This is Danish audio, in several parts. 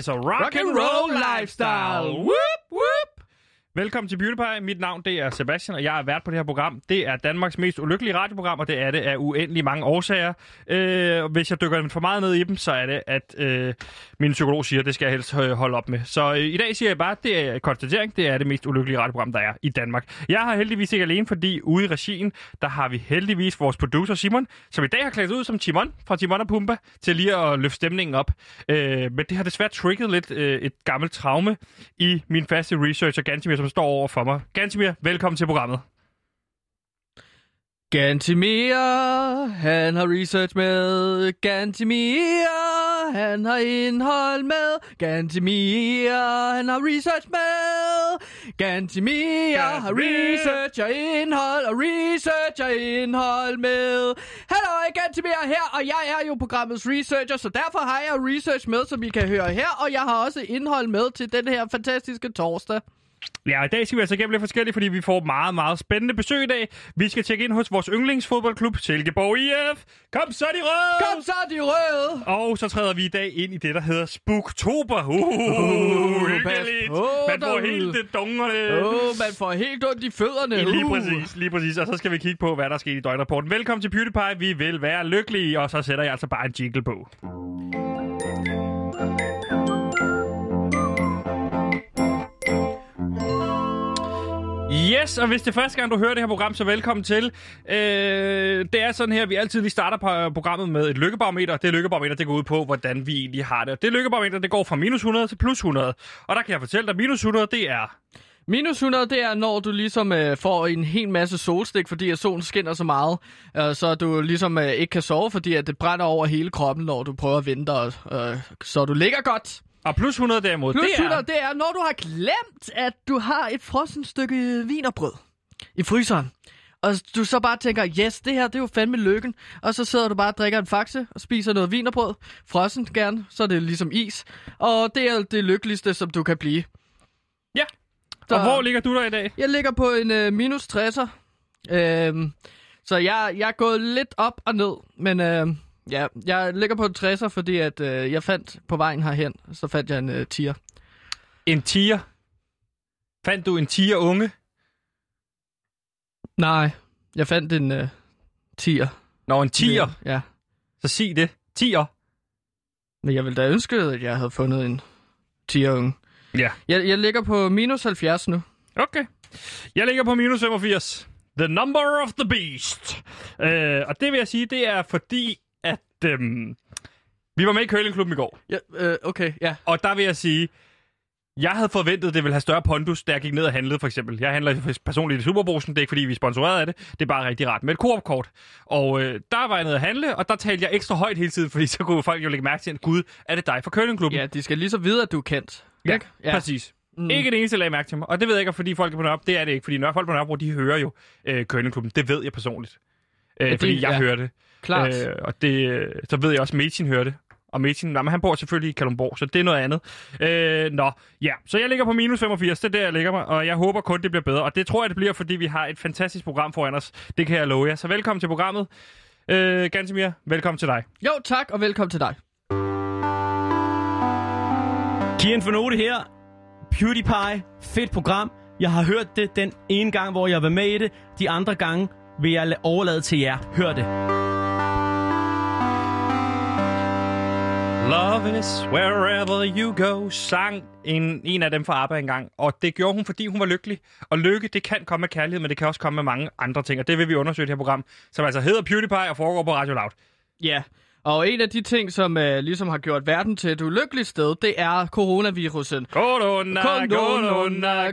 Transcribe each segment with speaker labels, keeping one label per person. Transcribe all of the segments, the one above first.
Speaker 1: is a rock and roll lifestyle. Whoop, whoop. Velkommen til Beauty Pie. Mit navn det er Sebastian, og jeg er vært på det her program. Det er Danmarks mest ulykkelige radioprogram, og det er det af uendelig mange årsager. Øh, hvis jeg dykker for meget ned i dem, så er det, at øh, min psykolog siger, at det skal jeg helst øh, holde op med. Så øh, i dag siger jeg bare, at det er konstatering. Det er det mest ulykkelige radioprogram, der er i Danmark. Jeg har heldigvis ikke alene, fordi ude i regien, der har vi heldigvis vores producer Simon, som i dag har klædt ud som Timon fra Timon og Pumba, til lige at løfte stemningen op. Øh, men det har desværre trigget lidt øh, et gammelt traume i min faste researcher, Gantimir, som står over for mig. Gantimir, velkommen til programmet.
Speaker 2: Gantimir, han har research med. Gantimir, han har indhold med. Gantimir, han har research med. Gantimir har research og indhold og research og indhold med. Hallo, Gantimir her, og jeg er jo programmets researcher, så derfor har jeg research med, som I kan høre her, og jeg har også indhold med til den her fantastiske torsdag.
Speaker 1: Ja, i dag skal vi altså igennem lidt forskelligt, fordi vi får meget, meget spændende besøg i dag. Vi skal tjekke ind hos vores yndlingsfodboldklub, Silkeborg IF. Kom så, de røde!
Speaker 2: Kom så, de røde!
Speaker 1: Og så træder vi i dag ind i det, der hedder Spooktober. Uh, uh, hyggeligt. Man får helt det dungerne.
Speaker 2: Oh, man får helt ondt i fødderne.
Speaker 1: Lige præcis, lige præcis. Og så skal vi kigge på, hvad der er sket i døgnrapporten. Velkommen til PewDiePie. Vi vil være lykkelige, og så sætter jeg altså bare en jingle på. Yes, og hvis det er første gang, du hører det her program, så velkommen til. Øh, det er sådan her, vi altid lige starter på øh, programmet med et lykkebarometer. Det lykkebarometer, det går ud på, hvordan vi egentlig har det. Det lykkebarometer, det går fra minus 100 til plus 100. Og der kan jeg fortælle dig, at minus 100, det er...
Speaker 2: Minus 100, det er, når du ligesom øh, får en hel masse solstik, fordi at solen skinner så meget, øh, så du ligesom øh, ikke kan sove, fordi at det brænder over hele kroppen, når du prøver at vente, øh, så du ligger godt.
Speaker 1: Og plus 100 derimod,
Speaker 2: Plus
Speaker 1: det
Speaker 2: 100,
Speaker 1: er...
Speaker 2: det er, når du har glemt, at du har et frossen stykke vinerbrød i fryseren. Og du så bare tænker, yes, det her, det er jo fandme lykken. Og så sidder du bare og drikker en faxe og spiser noget vinerbrød. Frossen gerne, så er det ligesom is. Og det er det lykkeligste, som du kan blive.
Speaker 1: Ja.
Speaker 2: Så-
Speaker 1: Og hvor ligger du der i dag?
Speaker 2: Jeg ligger på en øh, minus 60'er. Øhm, så jeg, jeg er gået lidt op og ned, men øh, ja, jeg ligger på en 60'er, fordi at, øh, jeg fandt på vejen herhen, så fandt jeg en øh, tier.
Speaker 1: En tiger. Fandt du en tiger unge?
Speaker 2: Nej, jeg fandt en øh, tier.
Speaker 1: Nå, en tiger.
Speaker 2: Ja,
Speaker 1: Så sig det. Tiger.
Speaker 2: men jeg ville da ønske, at jeg havde fundet en tier unge.
Speaker 1: Ja.
Speaker 2: Jeg, jeg ligger på minus 70 nu.
Speaker 1: Okay. Jeg ligger på minus 85. The number of the beast. Øh, og det vil jeg sige, det er fordi, øhm, vi var med i curlingklubben i går.
Speaker 2: Ja, øh, okay, ja.
Speaker 1: Og der vil jeg sige, jeg havde forventet, at det ville have større pondus, da jeg gik ned og handlede, for eksempel. Jeg handler personligt i Superbrusen, det er ikke fordi, vi er sponsoreret af det. Det er bare rigtig rart med et Coop-kort. Og øh, der var jeg nede at handle, og der talte jeg ekstra højt hele tiden, fordi så kunne folk jo lægge mærke til, at gud, er det dig fra curlingklubben?
Speaker 2: Ja, de skal lige så vide, at du er kendt.
Speaker 1: Ja,
Speaker 2: ikke?
Speaker 1: ja. præcis. Mm. Ikke det eneste lag mærke til mig. Og det ved jeg ikke, fordi folk er på Nørrebro. Det er det ikke, fordi når folk på Nørrebro, de hører jo øh, Kønneklubben. Det ved jeg personligt. Øh,
Speaker 2: det-
Speaker 1: fordi jeg
Speaker 2: ja.
Speaker 1: hører det.
Speaker 2: Klart.
Speaker 1: Øh, og det, så ved jeg også, at Metin hører det. Og Metin, nej, men han bor selvfølgelig i Kalundborg, så det er noget andet. Øh, nå, ja. Så jeg ligger på minus 85. Det er der, jeg ligger mig. Og jeg håber kun, det bliver bedre. Og det tror jeg, det bliver, fordi vi har et fantastisk program foran os. Det kan jeg love jer. Så velkommen til programmet. Øh, Gansimir, velkommen til dig.
Speaker 2: Jo, tak, og velkommen til dig.
Speaker 3: Kian for note her. PewDiePie. Fedt program. Jeg har hørt det den ene gang, hvor jeg var med i det. De andre gange vil jeg la- overlade til jer. Hør det.
Speaker 1: Love is wherever you go, sang en, en af dem fra ABBA engang. Og det gjorde hun, fordi hun var lykkelig. Og lykke, det kan komme med kærlighed, men det kan også komme med mange andre ting. Og det vil vi undersøge i det her program, som altså hedder PewDiePie og foregår på Radio Loud.
Speaker 2: Ja, og en af de ting, som øh, ligesom har gjort verden til et ulykkeligt sted, det er coronavirusen.
Speaker 1: Corona,
Speaker 2: Corona,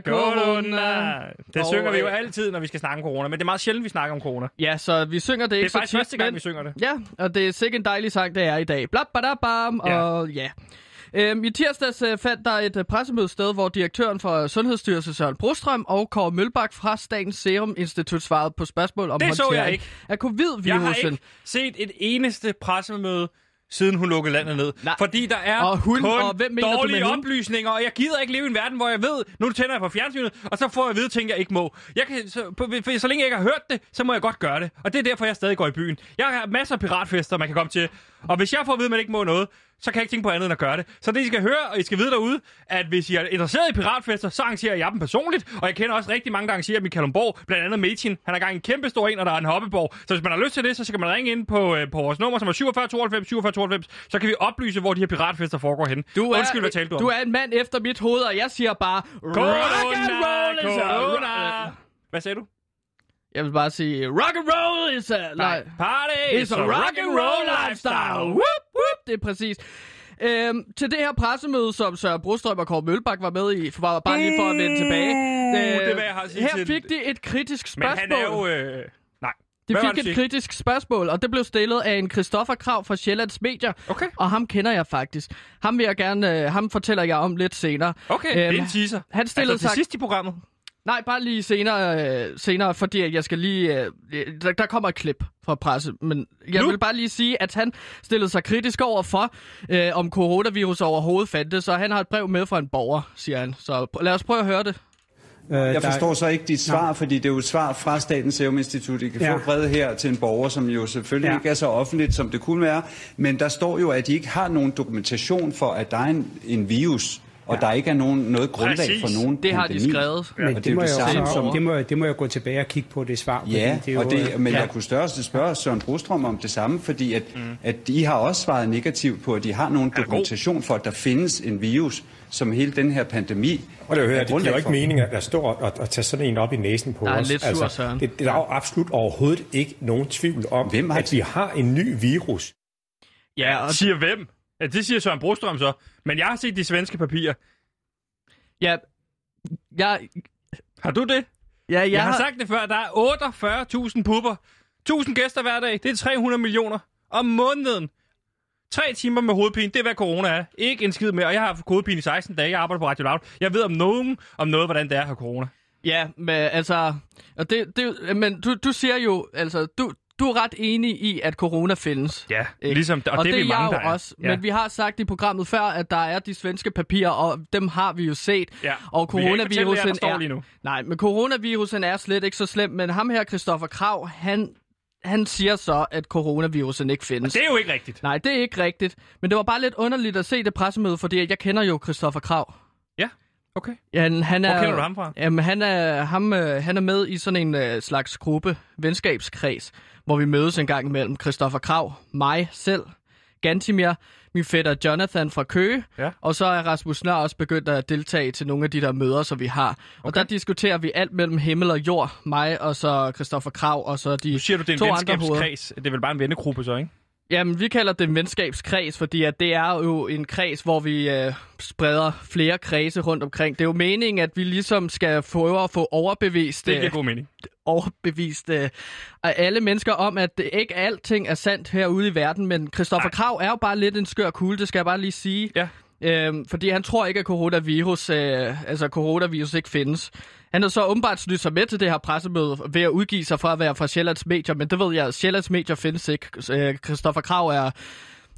Speaker 1: corona, corona. Det
Speaker 2: Og,
Speaker 1: synger vi jo
Speaker 2: øh,
Speaker 1: altid, når vi skal snakke om corona. Men det er meget sjældent, vi snakker om corona.
Speaker 2: Ja, så vi synger det
Speaker 1: Det
Speaker 2: ikke
Speaker 1: er faktisk
Speaker 2: tit,
Speaker 1: første gang,
Speaker 2: men-
Speaker 1: vi synger det.
Speaker 2: Ja, og det er sikkert en dejlig sang, det er i dag. Bla, bla, bam,
Speaker 1: Ja.
Speaker 2: og ja. Øhm, I tirsdags øh, fandt der et øh, pressemøde sted, hvor direktøren for Sundhedsstyrelsen Søren Brostrøm og Kåre Mølbak fra Statens Serum Institut svarede på spørgsmål om
Speaker 1: Det så jeg ikke.
Speaker 2: af
Speaker 1: Jeg har
Speaker 2: covid-virusen.
Speaker 1: ikke set et eneste pressemøde siden hun lukkede landet ned.
Speaker 2: Nej.
Speaker 1: Fordi der er
Speaker 2: Og hun-
Speaker 1: kun
Speaker 2: og hvem mener du
Speaker 1: dårlige
Speaker 2: hun?
Speaker 1: oplysninger, og jeg gider ikke leve i en verden, hvor jeg ved, nu tænder jeg på fjernsynet, og så får jeg at vide ting, jeg ikke må. Jeg kan, så, på, for, så længe jeg ikke har hørt det, så må jeg godt gøre det. Og det er derfor, jeg stadig går i byen. Jeg har masser af piratfester, man kan komme til. Og hvis jeg får at vide, at man ikke må noget, så kan jeg ikke tænke på andet end at gøre det. Så det, I skal høre, og I skal vide derude, at hvis I er interesseret i piratfester, så arrangerer jeg dem personligt. Og jeg kender også rigtig mange, der arrangerer dem i Kalundborg. Blandt andet Metin. Han har gang en kæmpe stor en, og der er en hoppeborg. Så hvis man har lyst til det, så skal man ringe ind på, øh, på vores nummer, som er 47 92 47 92. Så kan vi oplyse, hvor de her piratfester foregår hen.
Speaker 2: Du er,
Speaker 1: Undskyld, hvad talte du om?
Speaker 2: Du er en mand efter mit hoved, og jeg siger bare... rock and roll is a-
Speaker 1: corona. Hvad sagde du?
Speaker 2: Jeg vil bare sige, rock and roll is a... Nej.
Speaker 1: Party
Speaker 2: It's a rock and roll lifestyle. Whoop, whoop. Det er præcis. Øhm, til det her pressemøde, som Søren Brostrøm og Kåre Mølbak var med i, for bare, bare lige for at vende tilbage.
Speaker 1: det er, hvad jeg har at sige
Speaker 2: her
Speaker 1: til-
Speaker 2: fik de et kritisk
Speaker 1: Men
Speaker 2: spørgsmål.
Speaker 1: han er jo... Øh... Nej.
Speaker 2: De
Speaker 1: Hvad var
Speaker 2: fik
Speaker 1: det,
Speaker 2: et kritisk spørgsmål, og det blev stillet af en Christoffer Krav fra Sjællands Medier.
Speaker 1: Okay.
Speaker 2: Og ham kender jeg faktisk. Ham vil jeg gerne, øh, ham fortæller jeg om lidt senere.
Speaker 1: Okay, det er
Speaker 2: Øhm,
Speaker 1: en teaser.
Speaker 2: Han stillede
Speaker 1: altså, til
Speaker 2: sig...
Speaker 1: sidst i programmet.
Speaker 2: Nej, bare lige senere, øh, senere fordi at jeg skal lige... Øh, der, der kommer et klip fra presse, men jeg
Speaker 1: Nu?
Speaker 2: vil bare lige sige, at han stillede sig kritisk over for, øh, om coronavirus overhovedet fandtes, så han har et brev med fra en borger, siger han. Så pr- lad os prøve at høre det.
Speaker 4: Jeg forstår så ikke dit svar, fordi det er jo et svar fra Statens Serum Institut. I kan
Speaker 5: Ja.
Speaker 4: få brevet her til en borger, som jo selvfølgelig
Speaker 5: Ja.
Speaker 4: ikke er så offentligt, som det kunne være. Men der står jo, at de ikke har nogen dokumentation for, at der er en, en virus, og
Speaker 5: Ja.
Speaker 4: der ikke er nogen, noget grundlag
Speaker 1: Præcis.
Speaker 4: for nogen
Speaker 2: Det har de
Speaker 4: pandemi.
Speaker 2: skrevet.
Speaker 4: Ja.
Speaker 5: Men
Speaker 4: Og
Speaker 5: det, må jeg
Speaker 4: det
Speaker 5: jo
Speaker 4: samme
Speaker 5: så,
Speaker 4: som...
Speaker 5: det, må, jeg- det må jeg gå tilbage og kigge på det svar.
Speaker 4: Ja,
Speaker 5: det er
Speaker 4: og det, men
Speaker 5: ja.
Speaker 4: jeg kunne størst spørge Søren Brostrøm om det samme, fordi at, mm. at de har også svaret negativt på, at de har nogen dokumentation for, at der findes en virus, som hele den her pandemi
Speaker 6: Og det, er jo,
Speaker 4: er
Speaker 6: det giver jo ikke mening at stå og, og, og tage sådan en op i næsen på
Speaker 2: Der er
Speaker 6: os. Altså,
Speaker 2: lidt sur, Søren.
Speaker 6: det, det er der jo absolut overhovedet ikke nogen tvivl om,
Speaker 4: Hvem har
Speaker 6: at vi har en ny virus.
Speaker 2: Ja, og
Speaker 1: Siger hvem? Ja, det siger Søren Brostrøm så. Men jeg har set de svenske papirer.
Speaker 2: ja, jeg,
Speaker 1: Har du det?
Speaker 2: ja, jeg,
Speaker 1: Jeg har sagt det før. Der er 48.000 pupper. 1000 gæster hver dag. Det er 300 millioner om måneden. Tre timer med hovedpine, det er hvad corona er. Ikke en skid mere. Og jeg har haft hovedpine i 16 dage. Jeg arbejder på Radio Loud. Jeg ved om nogen, om noget, hvordan det er at have corona.
Speaker 2: Ja, men altså, og det, det, men du, du siger jo, altså, du, du er ret enig i, at corona findes.
Speaker 1: Ja,
Speaker 2: Ikke?
Speaker 1: ligesom, og,
Speaker 2: og
Speaker 1: det,
Speaker 2: det
Speaker 1: er vi mange,
Speaker 2: jeg
Speaker 1: der
Speaker 2: jo
Speaker 1: er.
Speaker 2: også.
Speaker 1: Ja.
Speaker 2: Men vi har sagt i programmet før, at der er de svenske papirer, og dem har vi jo set.
Speaker 1: Ja.
Speaker 2: Og
Speaker 1: jer,
Speaker 2: coronavirusen
Speaker 1: står
Speaker 2: er...
Speaker 1: lige nu.
Speaker 2: Nej, men coronavirusen er slet ikke så slem. Men ham her, Christoffer Krav, han, han siger så, at coronavirusen ikke findes.
Speaker 1: Det er jo ikke rigtigt.
Speaker 2: Nej, det er ikke rigtigt. Men det var bare lidt underligt at se det pressemøde, fordi jeg kender jo Christoffer Krav.
Speaker 1: Ja, okay.
Speaker 2: Ja, han, han er,
Speaker 1: Hvor kender du ham fra?
Speaker 2: Jamen, han er, ham, øh, han er med i sådan en øh, slags gruppe, venskabskreds, hvor vi mødes en gang imellem. Christoffer Krav, mig selv, Gantimir, min fætter Jonathan fra Køge,
Speaker 1: Ja.
Speaker 2: og så er Rasmus Nør også begyndt at deltage til nogle af de der møder, som vi har. Og
Speaker 1: Okay.
Speaker 2: der diskuterer vi alt mellem himmel og jord, mig og så Christoffer Krav, og så de
Speaker 1: Nu siger du, det er en venskabskreds. Det er vel bare en vennegruppe så, ikke?
Speaker 2: Jamen, vi kalder det en venskabskreds, fordi at det er jo en kreds, hvor vi øh, spreder flere kredse rundt omkring. Det er jo meningen, at vi ligesom skal prøve at få overbevist,
Speaker 1: Det
Speaker 2: øh,
Speaker 1: giver god mening.
Speaker 2: overbevist øh, af alle mennesker om, at det ikke alting er sandt herude i verden. Men Christoffer
Speaker 1: Nej.
Speaker 2: Krav er jo bare lidt en skør kugle, det skal jeg bare lige sige.
Speaker 1: Ja.
Speaker 2: Øhm, fordi han tror ikke, at coronavirus, øh, altså coronavirus ikke findes. Han har så åbenbart snydt sig med til det her pressemøde ved at udgive sig fra at være fra Sjællands Medier, men det ved jeg, Sjællands Medier findes ikke. Øh, Christoffer Krav er,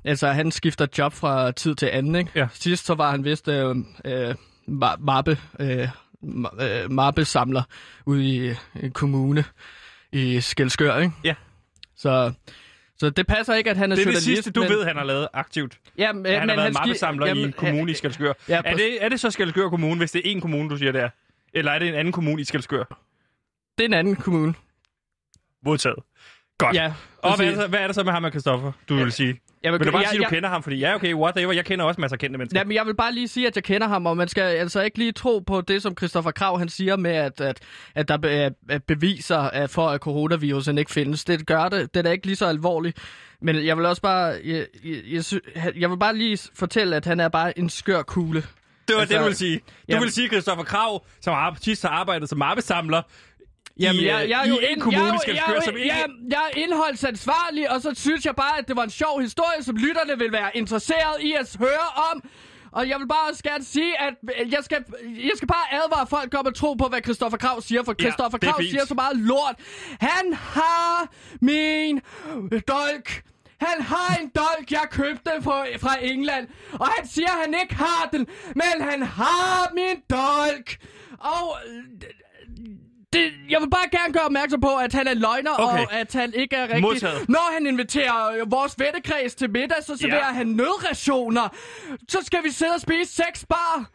Speaker 2: altså han skifter job fra tid til anden, ikke?
Speaker 1: Ja.
Speaker 2: Sidst så var han vist øh, øh, ma- mappe, øh, øh, mappesamler ude i øh, en kommune i Skelskør, ikke?
Speaker 1: Ja.
Speaker 2: Så, så det passer ikke, at han er
Speaker 1: Det er det sidste, du
Speaker 2: men,
Speaker 1: ved, han har lavet aktivt.
Speaker 2: Ja, men,
Speaker 1: han
Speaker 2: men
Speaker 1: har været
Speaker 2: ski-
Speaker 1: mappesamler i
Speaker 2: jamen,
Speaker 1: en kommune i Skelskør.
Speaker 2: Ja,
Speaker 1: er, det, er det så Skelskør Kommune, hvis det er en kommune, du siger det er? Eller er det en anden kommune i Skelskør?
Speaker 2: Det er en anden kommune.
Speaker 1: Modtaget. Godt.
Speaker 2: Ja,
Speaker 1: og hvad er, det, så- hvad er det så med ham og Christoffer, du vil sige?
Speaker 2: Jeg
Speaker 1: Vil du bare sige, du
Speaker 2: jeg,
Speaker 1: kender ham? Fordi ja, okay, whatever. Jeg kender også masser af kendte mennesker.
Speaker 2: Jamen, jeg vil bare lige sige, at jeg kender ham, og man skal altså ikke lige tro på det, som Christoffer Krav han siger med, at, at, at der er er beviser at for, at coronavirusen ikke findes. Det gør det. Det er da ikke lige så alvorligt. Men jeg vil også bare... Jeg, jeg, jeg, sy- jeg vil bare lige fortælle, at han er bare en skør kugle.
Speaker 1: Det var
Speaker 2: altså,
Speaker 1: det, du vil sige. Du
Speaker 2: jamen-
Speaker 1: vil sige, Christoffer Krav, som har, sidst har arbejdet som mappesamler,
Speaker 2: Jamen,
Speaker 1: i,
Speaker 2: jeg, jeg, er
Speaker 1: i
Speaker 2: jo
Speaker 1: en kommune
Speaker 2: jeg,
Speaker 1: skal
Speaker 2: jeg,
Speaker 1: som
Speaker 2: jeg, jeg er indholdsansvarlig, og så synes jeg bare, at det var en sjov historie, som lytterne vil være interesseret i at høre om. Og jeg vil bare også gerne sige, at jeg skal, jeg skal bare advare folk om at tro på, hvad Christoffer Krav siger, for
Speaker 1: Ja,
Speaker 2: Christoffer
Speaker 1: er
Speaker 2: Krav siger så meget lort. Han har min dolk. Han har en dolk, jeg købte fra, fra England. Og han siger, at han ikke har den, men han har min dolk. Og det, jeg vil bare gerne gøre opmærksom på, at han er løgner,
Speaker 1: Okay.
Speaker 2: og at han ikke er rigtig...
Speaker 1: Modtaget.
Speaker 2: Når han inviterer øh, vores vennekreds til middag, så serverer
Speaker 1: Ja.
Speaker 2: han nødrationer. Så skal vi sidde og spise seks bar.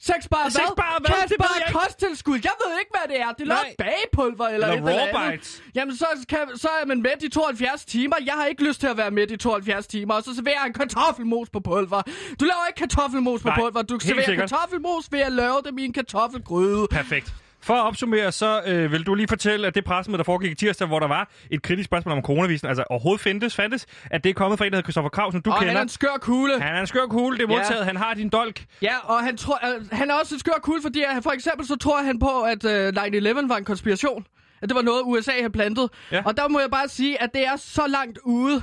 Speaker 2: Seks bar hvad?
Speaker 1: bar hvad?
Speaker 2: Kan
Speaker 1: Det
Speaker 2: det bare
Speaker 1: jeg
Speaker 2: kosttilskud? Jeg ved ikke, hvad det er. Det er noget bagepulver eller,
Speaker 1: Eller
Speaker 2: et eller andet. Jamen, så, kan, så er man med i 72 timer. Jeg har ikke lyst til at være med i 72 timer. Og så serverer han kartoffelmos på pulver. Du laver ikke kartoffelmos på
Speaker 1: Nej,
Speaker 2: pulver. Du serverer kartoffelmos ved at lave dem i en kartoffelgryde.
Speaker 1: Perfekt. For at opsummere, så øh, vil du lige fortælle, at det pressemøde, der foregik i tirsdag, hvor der var et kritisk spørgsmål om coronavisen, altså overhovedet findes, fandtes, at det er kommet fra en, der hedder Christoffer Krav, som du
Speaker 2: og
Speaker 1: kender.
Speaker 2: han er en skør kugle.
Speaker 1: Han er en skør kugle, det er
Speaker 2: Ja.
Speaker 1: modtaget, han har din dolk.
Speaker 2: Ja, og han, tror, øh, han er også en skør kugle, fordi at, for eksempel så tror han på, at øh, 9-11 var en konspiration. At det var noget, USA havde plantet.
Speaker 1: Ja.
Speaker 2: Og der må jeg bare sige, at det er så langt ude,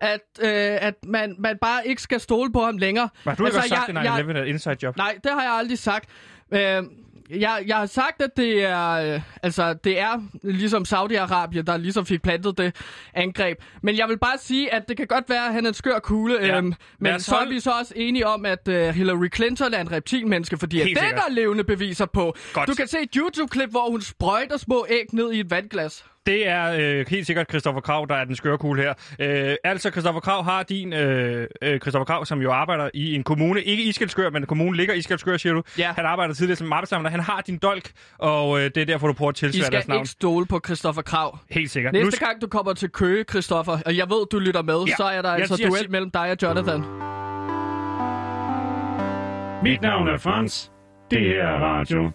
Speaker 2: at, øh, at man, man bare ikke skal stole på ham længere.
Speaker 1: Men du har altså, ikke sagt,
Speaker 2: jeg,
Speaker 1: at 9-11 er et inside job.
Speaker 2: Nej, det har jeg aldrig sagt. Øh, jeg, jeg har sagt, at det er, øh, altså, det er ligesom Saudi-Arabien, der ligesom fik plantet det angreb. Men jeg vil bare sige, at det kan godt være, at han er en skør kugle.
Speaker 1: Ja.
Speaker 2: Øhm, men så er vi så også enige om, at uh, Hillary Clinton er en reptilmenneske, fordi at
Speaker 1: Helt
Speaker 2: det er
Speaker 1: sikkert.
Speaker 2: der levende beviser på.
Speaker 1: Godt.
Speaker 2: Du kan se et YouTube-klip, hvor hun sprøjter små æg ned i et vandglas.
Speaker 1: Det er øh, helt sikkert Christoffer Krav, der er den skøre kugle her. Øh, altså, Christoffer Krav har din... Øh, øh, Christoffer Krav, som jo arbejder i en kommune. Ikke i Skelskør, men kommunen ligger i Skelskør, siger du.
Speaker 2: Ja.
Speaker 1: Han arbejder tidligere som arbejdssamler. Han har din dolk, og øh, det er derfor, du prøver at
Speaker 2: I
Speaker 1: tilsvære
Speaker 2: skal
Speaker 1: deres navn.
Speaker 2: ikke stole på Christoffer Krav.
Speaker 1: Helt sikkert.
Speaker 2: Næste
Speaker 1: skal-
Speaker 2: gang, du kommer til Køge, Christoffer, og jeg ved, du lytter med,
Speaker 1: Ja.
Speaker 2: så er der
Speaker 1: Jeg
Speaker 2: altså
Speaker 1: siger-
Speaker 2: duel mellem dig og Jonathan.
Speaker 7: Mit navn er Frans. Det her er radio.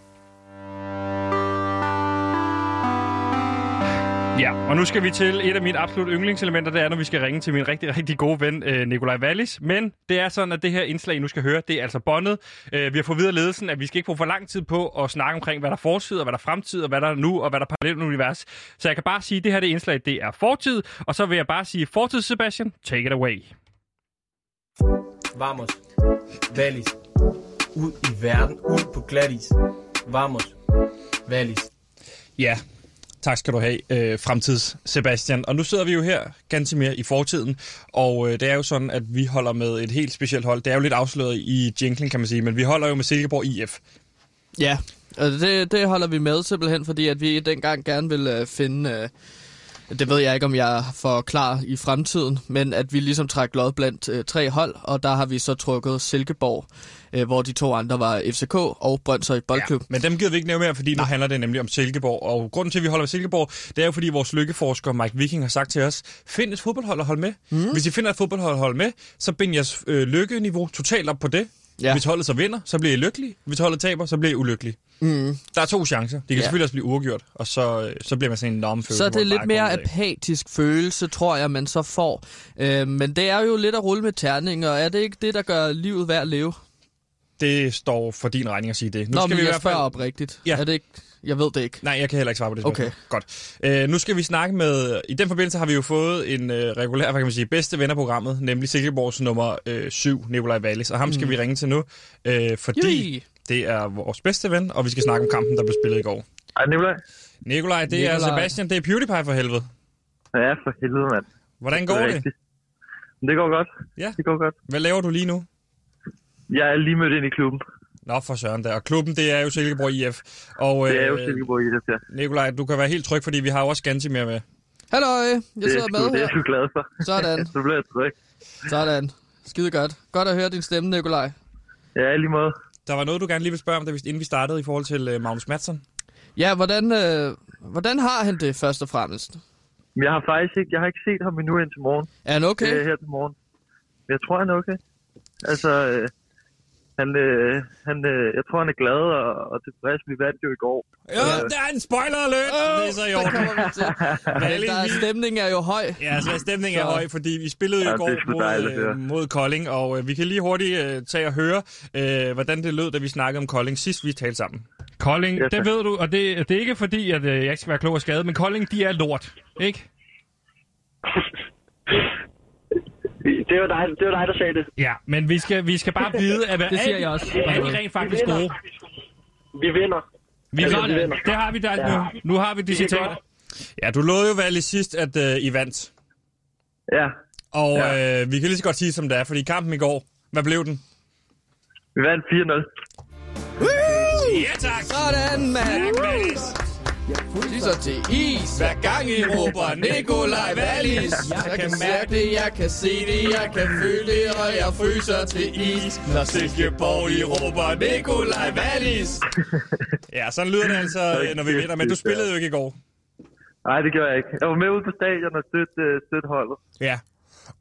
Speaker 1: Ja, og nu skal vi til et af mine absolut yndlingselementer, det er, når vi skal ringe til min rigtig, rigtig gode ven, øh, Nikolaj Wallis. Men det er sådan, at det her indslag, I nu skal høre, det er altså båndet. Øh, vi har fået videre ledelsen, at vi skal ikke bruge for lang tid på at snakke omkring, hvad der er fortid, og hvad der er fremtid, og hvad der er nu, og hvad der er parallelt univers. Så jeg kan bare sige, at det her det indslag, det er fortid. Og så vil jeg bare sige, fortid, Sebastian, take it away.
Speaker 8: Vamos. Valis. Ud i verden. Ud på glatis. Vamos. Valis.
Speaker 1: Ja, tak skal du have, øh, fremtids Sebastian. Og nu sidder vi jo her ganske mere i fortiden, og øh, det er jo sådan, at vi holder med et helt specielt hold. Det er jo lidt afsløret i jinglen, kan man sige, men vi holder jo med Silkeborg IF.
Speaker 2: Ja, og det, det holder vi med simpelthen, fordi at vi dengang gerne vil øh, finde... Øh, det ved jeg ikke, om jeg får klar i fremtiden, men at vi ligesom træk lod blandt øh, tre hold, og der har vi så trukket Silkeborg, øh, hvor de to andre var FCK og Brøndshøj Boldklub.
Speaker 1: Men dem gider vi ikke nævne mere, fordi nu handler det nemlig om Silkeborg. Og grunden til, at vi holder med Silkeborg, det er jo, fordi vores lykkeforsker Mike Viking har sagt til os, find et fodboldhold at holde med. Mm. Hvis I finder et fodboldhold at holde med, så bind jeres øh, lykkeniveau totalt op på det.
Speaker 2: Ja.
Speaker 1: Ja. Hvis holdet så vinder, så bliver I lykkelige. Hvis holdet taber, så bliver I ulykkelige. Mm. Der er to chancer. Det kan
Speaker 2: Ja.
Speaker 1: ja. selvfølgelig også blive uafgjort, og så, øh, så bliver man sådan en nomfølelse.
Speaker 2: Så er det
Speaker 1: man
Speaker 2: lidt mere apatisk følelse, tror jeg, man så får. Øh, men det er jo lidt at rulle med terninger, og er det ikke det, der gør livet værd at leve?
Speaker 1: Det står for din regning at sige det. Nu
Speaker 2: Nå,
Speaker 1: skal
Speaker 2: men
Speaker 1: vi i
Speaker 2: jeg
Speaker 1: hvert fald...
Speaker 2: oprigtigt.
Speaker 1: Ja.
Speaker 2: Er det ikke... Jeg ved det ikke.
Speaker 1: Nej, jeg kan heller ikke svare på det spørgsmål.
Speaker 2: Okay.
Speaker 1: Godt. Øh, nu skal vi snakke med... I den forbindelse har vi jo fået en øh, regulær, hvad kan man sige, bedste ven af programmet, nemlig Silkeborgs nummer 7, øh, Nikolaj Wallis. Og ham skal
Speaker 2: Mm.
Speaker 1: vi ringe til nu, øh, fordi
Speaker 2: Jui.
Speaker 1: det er vores bedste ven, og vi skal snakke om kampen, der blev spillet i går.
Speaker 9: Ej, Nikolaj.
Speaker 1: Nikolaj, det er
Speaker 2: Nikolaj.
Speaker 1: Sebastian, det er PewDiePie for helvede.
Speaker 9: Ja, for helvede, mand.
Speaker 1: Hvordan går
Speaker 9: er
Speaker 1: det?
Speaker 9: rigtigt. Det går godt.
Speaker 1: Ja.
Speaker 9: Det går godt.
Speaker 1: Hvad laver du lige nu?
Speaker 9: Jeg er lige mødt ind i klubben.
Speaker 1: Nå, for søren der. Og klubben, det er jo Silkeborg IF. Og
Speaker 9: Det er jo
Speaker 1: øh,
Speaker 9: Silkeborg IF, ja.
Speaker 1: Nikolaj, du kan være helt tryg, fordi vi har jo også Gantimir med.
Speaker 2: Hallo, jeg
Speaker 9: Det er,
Speaker 2: sidder med
Speaker 9: det er jeg sgu glad for.
Speaker 2: Sådan,
Speaker 9: Så bliver jeg tryg.
Speaker 2: sådan. Skide godt. Godt at høre din stemme, Nikolaj.
Speaker 9: Ja, i lige måde.
Speaker 1: Der var noget, du gerne lige vil spørge om, da vi, inden vi startede i forhold til øh, Magnus Madsen.
Speaker 2: Ja, hvordan, øh, hvordan har han det først og fremmest?
Speaker 9: Jeg har faktisk ikke, jeg har ikke set ham endnu indtil morgen.
Speaker 2: Er han okay?
Speaker 9: Øh, her til morgen. Jeg tror, han er okay. Altså, øh, han, øh, han, øh, jeg tror, han er glad og, og tilfreds. Vi vandt jo i går.
Speaker 1: Ja, der er en spoiler alert!
Speaker 2: Åh,
Speaker 1: det er så i
Speaker 2: det
Speaker 1: orden.
Speaker 2: Men der er, stemningen er jo høj.
Speaker 1: Ja, altså stemningen er
Speaker 2: Så-
Speaker 1: høj, fordi vi spillede jo
Speaker 9: Ja,
Speaker 1: i går
Speaker 9: sgu dejligt
Speaker 1: mod,
Speaker 9: høre.
Speaker 1: øh, mod Kolding, og øh, vi kan lige hurtigt øh, tage og høre, øh, hvordan det lød, da vi snakkede om Kolding sidst, vi talte sammen. Kolding,
Speaker 9: Ja,
Speaker 1: det ved du, og det, det er ikke fordi, at øh, jeg ikke skal være klog og skade, men Kolding, de er lort, ikke?
Speaker 9: Det var dig, det var dig der sagde det.
Speaker 1: Ja, men vi skal, vi skal bare vide, at
Speaker 2: Det siger jeg også.
Speaker 1: er de rent faktisk
Speaker 9: Vi
Speaker 1: gode.
Speaker 9: Vi vinder.
Speaker 1: Vi
Speaker 9: Altså,
Speaker 1: sådan,
Speaker 9: vi vinder.
Speaker 1: det har vi der
Speaker 9: Ja.
Speaker 1: nu. Nu har vi de
Speaker 9: Det er
Speaker 1: citater. Ja, du lovede jo valgt sidst, at øh, I vandt.
Speaker 9: Ja,
Speaker 1: Og
Speaker 9: Ja.
Speaker 1: øh, vi kan lige så godt sige, som det er, fordi kampen i går, hvad blev den?
Speaker 9: vi vandt 4-0.
Speaker 1: Ja, tak!
Speaker 2: Sådan, mand.
Speaker 1: Tak,
Speaker 2: Jeg fryser til is.
Speaker 1: Hver gang I råber Nikolaj Wallis.
Speaker 2: Jeg kan mærke det, jeg kan se det, jeg kan føle det, og jeg fryser til is.
Speaker 1: Når Silkeborg I råber Nikolaj Wallis. Ja, sådan lyder det altså, øh, når vi vinder. Men du spillede jo ikke i går.
Speaker 9: Nej, det gjorde jeg ikke. Jeg var med ude på stadion og støtte, øh, støtte holdet
Speaker 1: Ja.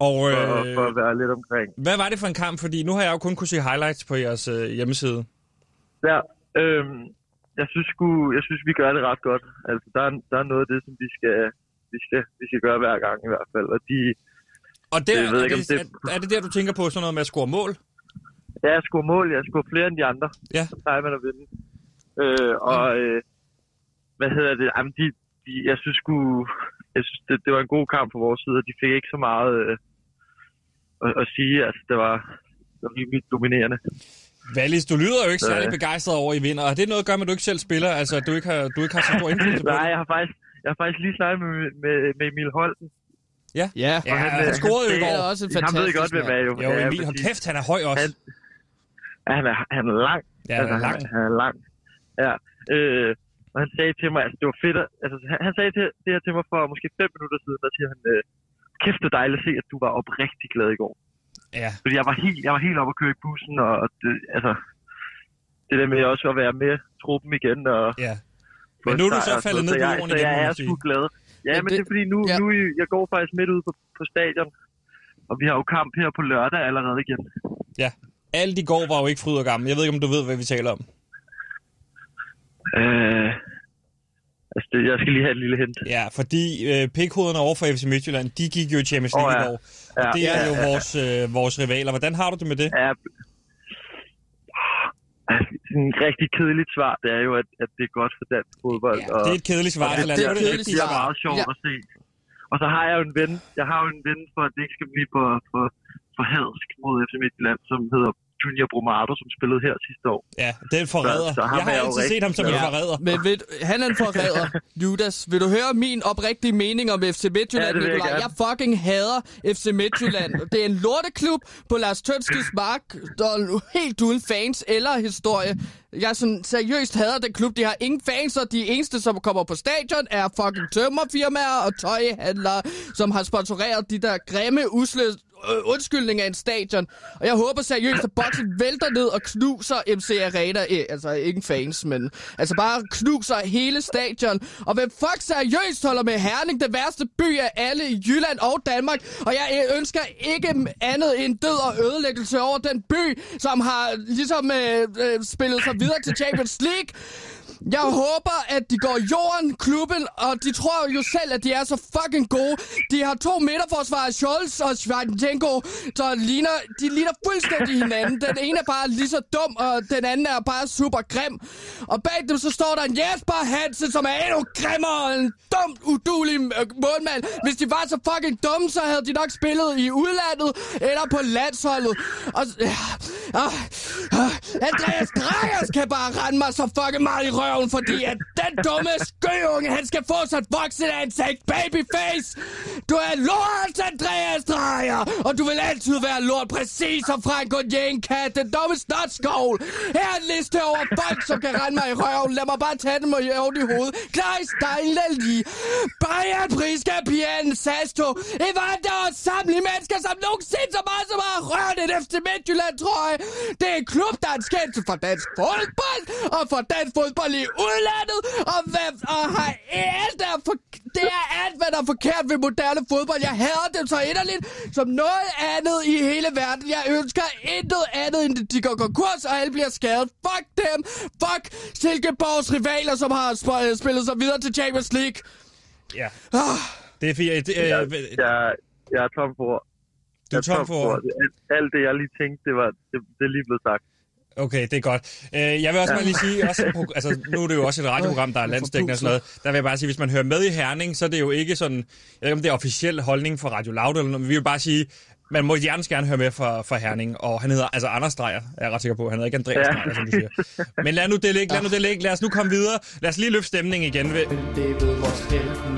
Speaker 1: Og
Speaker 9: for,
Speaker 1: øh,
Speaker 9: for at være lidt omkring.
Speaker 1: hvad var det for en kamp? Fordi nu har jeg jo kun kunne se highlights på jeres øh, hjemmeside.
Speaker 9: Ja, øhm, jeg synes sgu, jeg synes, vi gør det ret godt. Altså, der er, der er noget af det, som vi skal, vi skal, vi skal gøre hver gang i hvert fald. Og de,
Speaker 1: Og der,
Speaker 9: Jeg ved
Speaker 1: er,
Speaker 9: ikke,
Speaker 1: det,
Speaker 9: det-
Speaker 1: er, er det der, du tænker på sådan noget med at score mål?
Speaker 9: ja, jeg scorer mål, jeg scorer flere end de andre.
Speaker 1: Ja.
Speaker 9: Så plejer man at vinde. Øh, og, øh, hvad hedder det? Jamen, de, de, jeg synes sgu, jeg synes, det, det var en god kamp på vores side, og de fik ikke så meget øh, at, at sige. Altså, det var, det var rimelig dominerende.
Speaker 1: Wallis, du lyder jo ikke
Speaker 9: Så,
Speaker 1: særlig
Speaker 9: ja.
Speaker 1: begejstret over, at I vinder. Og det er noget at gøre med, at du ikke selv spiller? Altså, at du ikke har, du ikke har så stor indflydelse på
Speaker 9: Nej, jeg har faktisk, jeg har faktisk lige snakket med, med, med Emil Holten.
Speaker 2: Ja,
Speaker 1: Ja,
Speaker 9: Og han,
Speaker 1: han
Speaker 9: øh,
Speaker 1: scorede jo i
Speaker 9: han
Speaker 1: går.
Speaker 2: det er også en
Speaker 9: Han ved
Speaker 2: fantastisk
Speaker 9: godt, hvem er jo.
Speaker 1: Jo, Emil, hold kæft, han er høj også.
Speaker 9: Han- Ja, han er, han er lang.
Speaker 1: Ja, han er
Speaker 9: altså,
Speaker 1: lang.
Speaker 9: Han, han er lang. Ja. Øh, og han sagde til mig, altså det var fedt, altså han, han sagde til, det her til mig for måske fem minutter siden, der siger han, øh, kæft det er dejligt at se, at du var oprigtig glad i går.
Speaker 1: Ja.
Speaker 9: Fordi jeg var helt, jeg var helt oppe at køre i bussen, og det, altså, det der med også at være med truppen igen, og
Speaker 1: Ja. Men nu er du så faldet ned på jorden igen,
Speaker 9: jeg er sgu glad. Ja,
Speaker 2: Men
Speaker 9: men
Speaker 2: det-
Speaker 9: det, er fordi nu,
Speaker 2: ja.
Speaker 9: ja. nu, jeg går faktisk midt ude på, på stadion, og vi har jo kamp her på lørdag allerede igen.
Speaker 1: ja. Alt i går var jo ikke fryd og gammel. Jeg ved ikke, om du ved, hvad vi taler om.
Speaker 9: Øh, altså, det, jeg skal lige have et lille hint.
Speaker 1: Ja, fordi øh, pikhoderne over for FC Midtjylland, de gik jo i Champions League
Speaker 9: ja.
Speaker 1: i går. Og
Speaker 9: Ja,
Speaker 1: det er
Speaker 9: ja,
Speaker 1: jo
Speaker 9: ja.
Speaker 1: vores, øh, vores rivaler. Hvordan har du det med det?
Speaker 9: Ja, altså, et rigtig kedeligt svar, det er jo, at, at det er godt for dansk fodbold.
Speaker 1: Ja, det er et kedeligt svar,
Speaker 9: og,
Speaker 2: det er
Speaker 1: få
Speaker 2: et
Speaker 1: det
Speaker 2: kedeligt
Speaker 1: rigtige
Speaker 9: det er meget sjovt
Speaker 2: Ja.
Speaker 9: at se. Og så har jeg jo en ven, jeg har jo en ven, for at det ikke skal blive for, for, for hadsk mod FC Midtjylland, som hedder Junior Bromado, som spillede her sidste år.
Speaker 1: Ja, det er en forræder.
Speaker 9: Så- så
Speaker 1: Jeg har
Speaker 9: jeg
Speaker 1: altid set ham som en
Speaker 9: glad.
Speaker 1: forræder.
Speaker 2: Men ved, han er en forræder, Judas. Vil du høre min oprigtige mening om FC Midtjylland,
Speaker 9: Ja, det vil jeg
Speaker 2: Nikolaj?
Speaker 9: gerne.
Speaker 2: Jeg fucking hader FC Midtjylland. Det er en lorteklub på Lars Tønskis mark, der er helt uden fans eller historie. Jeg sådan seriøst hader den klub. De har ingen fans, og de eneste, som kommer på stadion, er fucking tømmerfirmaer og tøjhandlere, som har sponsoreret de der grimme, usle Øh, undskyldning af en stadion. Og jeg håber seriøst, at boksen vælter ned og knuser MC Arena. Eh, altså, ikke fans, men altså bare knuser hele stadion. Og hvem fuck seriøst holder med Herning, det værste by af alle i Jylland og Danmark. Og jeg ønsker ikke andet end død og ødelæggelse over den by, som har ligesom øh, øh, spillet sig videre til Champions League. Jeg håber, at de går jorden, klubben, og de tror jo selv, at de er så fucking gode. De har to midterforsvarer, Scholz og Schwarzenko, der ligner, de ligner fuldstændig hinanden. Den ene er bare lige så dum, og den anden er bare super grim. Og bag dem så står der en Jesper Hansen, som er endnu grimmere og en dum, udulig øh, målmand. Hvis de var så fucking dumme, så havde de nok spillet i udlandet eller på landsholdet. Og, ja, ah, øh, øh, Andreas Drejers kan bare rende mig så fucking meget i røven, fordi at den dumme skøunge, han skal få sig et vokset ansigt, babyface. Du er lort, Andreas Drejer, og du vil altid være lort, præcis som Frank Odienka, den dumme snotskål. Her er en liste over folk, som kan rende mig i røven. Lad mig bare tage dem og jævne i hovedet. Klaris Steinlali, Bayern Priska, Pian Sasto, Evander og samtlige mennesker, som nogensinde så meget som har rørt et FC Midtjylland, tror jeg. Det er en klub, der er en skændelse for dansk fodbold, og for dansk fodbold i udlandet, og, hvad, og har alt der for, det er alt, hvad der er forkert ved moderne fodbold. Jeg hader dem så inderligt som noget andet i hele verden. Jeg ønsker intet andet, end at de går konkurs, og alle bliver skadet. Fuck dem! Fuck Silkeborgs rivaler, som har sp- spillet sig videre til Champions League.
Speaker 1: Ja.
Speaker 2: Ah.
Speaker 1: Det er fint. Det, øh,
Speaker 9: Jeg, jeg, jeg er tom for ord.
Speaker 1: du er tom for...
Speaker 9: ord. Alt, alt det, jeg lige tænkte, det, var, det, det er lige blevet sagt.
Speaker 1: Okay, det er godt. Øh, jeg vil også bare lige sige, også, altså, nu er det jo også et radioprogram, der er landsdækkende og sådan noget. Der vil jeg bare sige, hvis man hører med i Herning, så er det jo ikke sådan, jeg ved ikke om det er officiel holdning for Radio Loud eller noget, men vi vil bare sige, Man må hjertens gerne høre med fra, fra Herning, og han hedder altså Anders Drejer, er jeg ret sikker på. Han hedder ikke Andreas
Speaker 9: Ja.
Speaker 1: Drejer, som du siger. Men lad nu det ligge, lad nu det ligge. Lad os nu komme videre. Lad os lige løfte stemningen igen. Ved.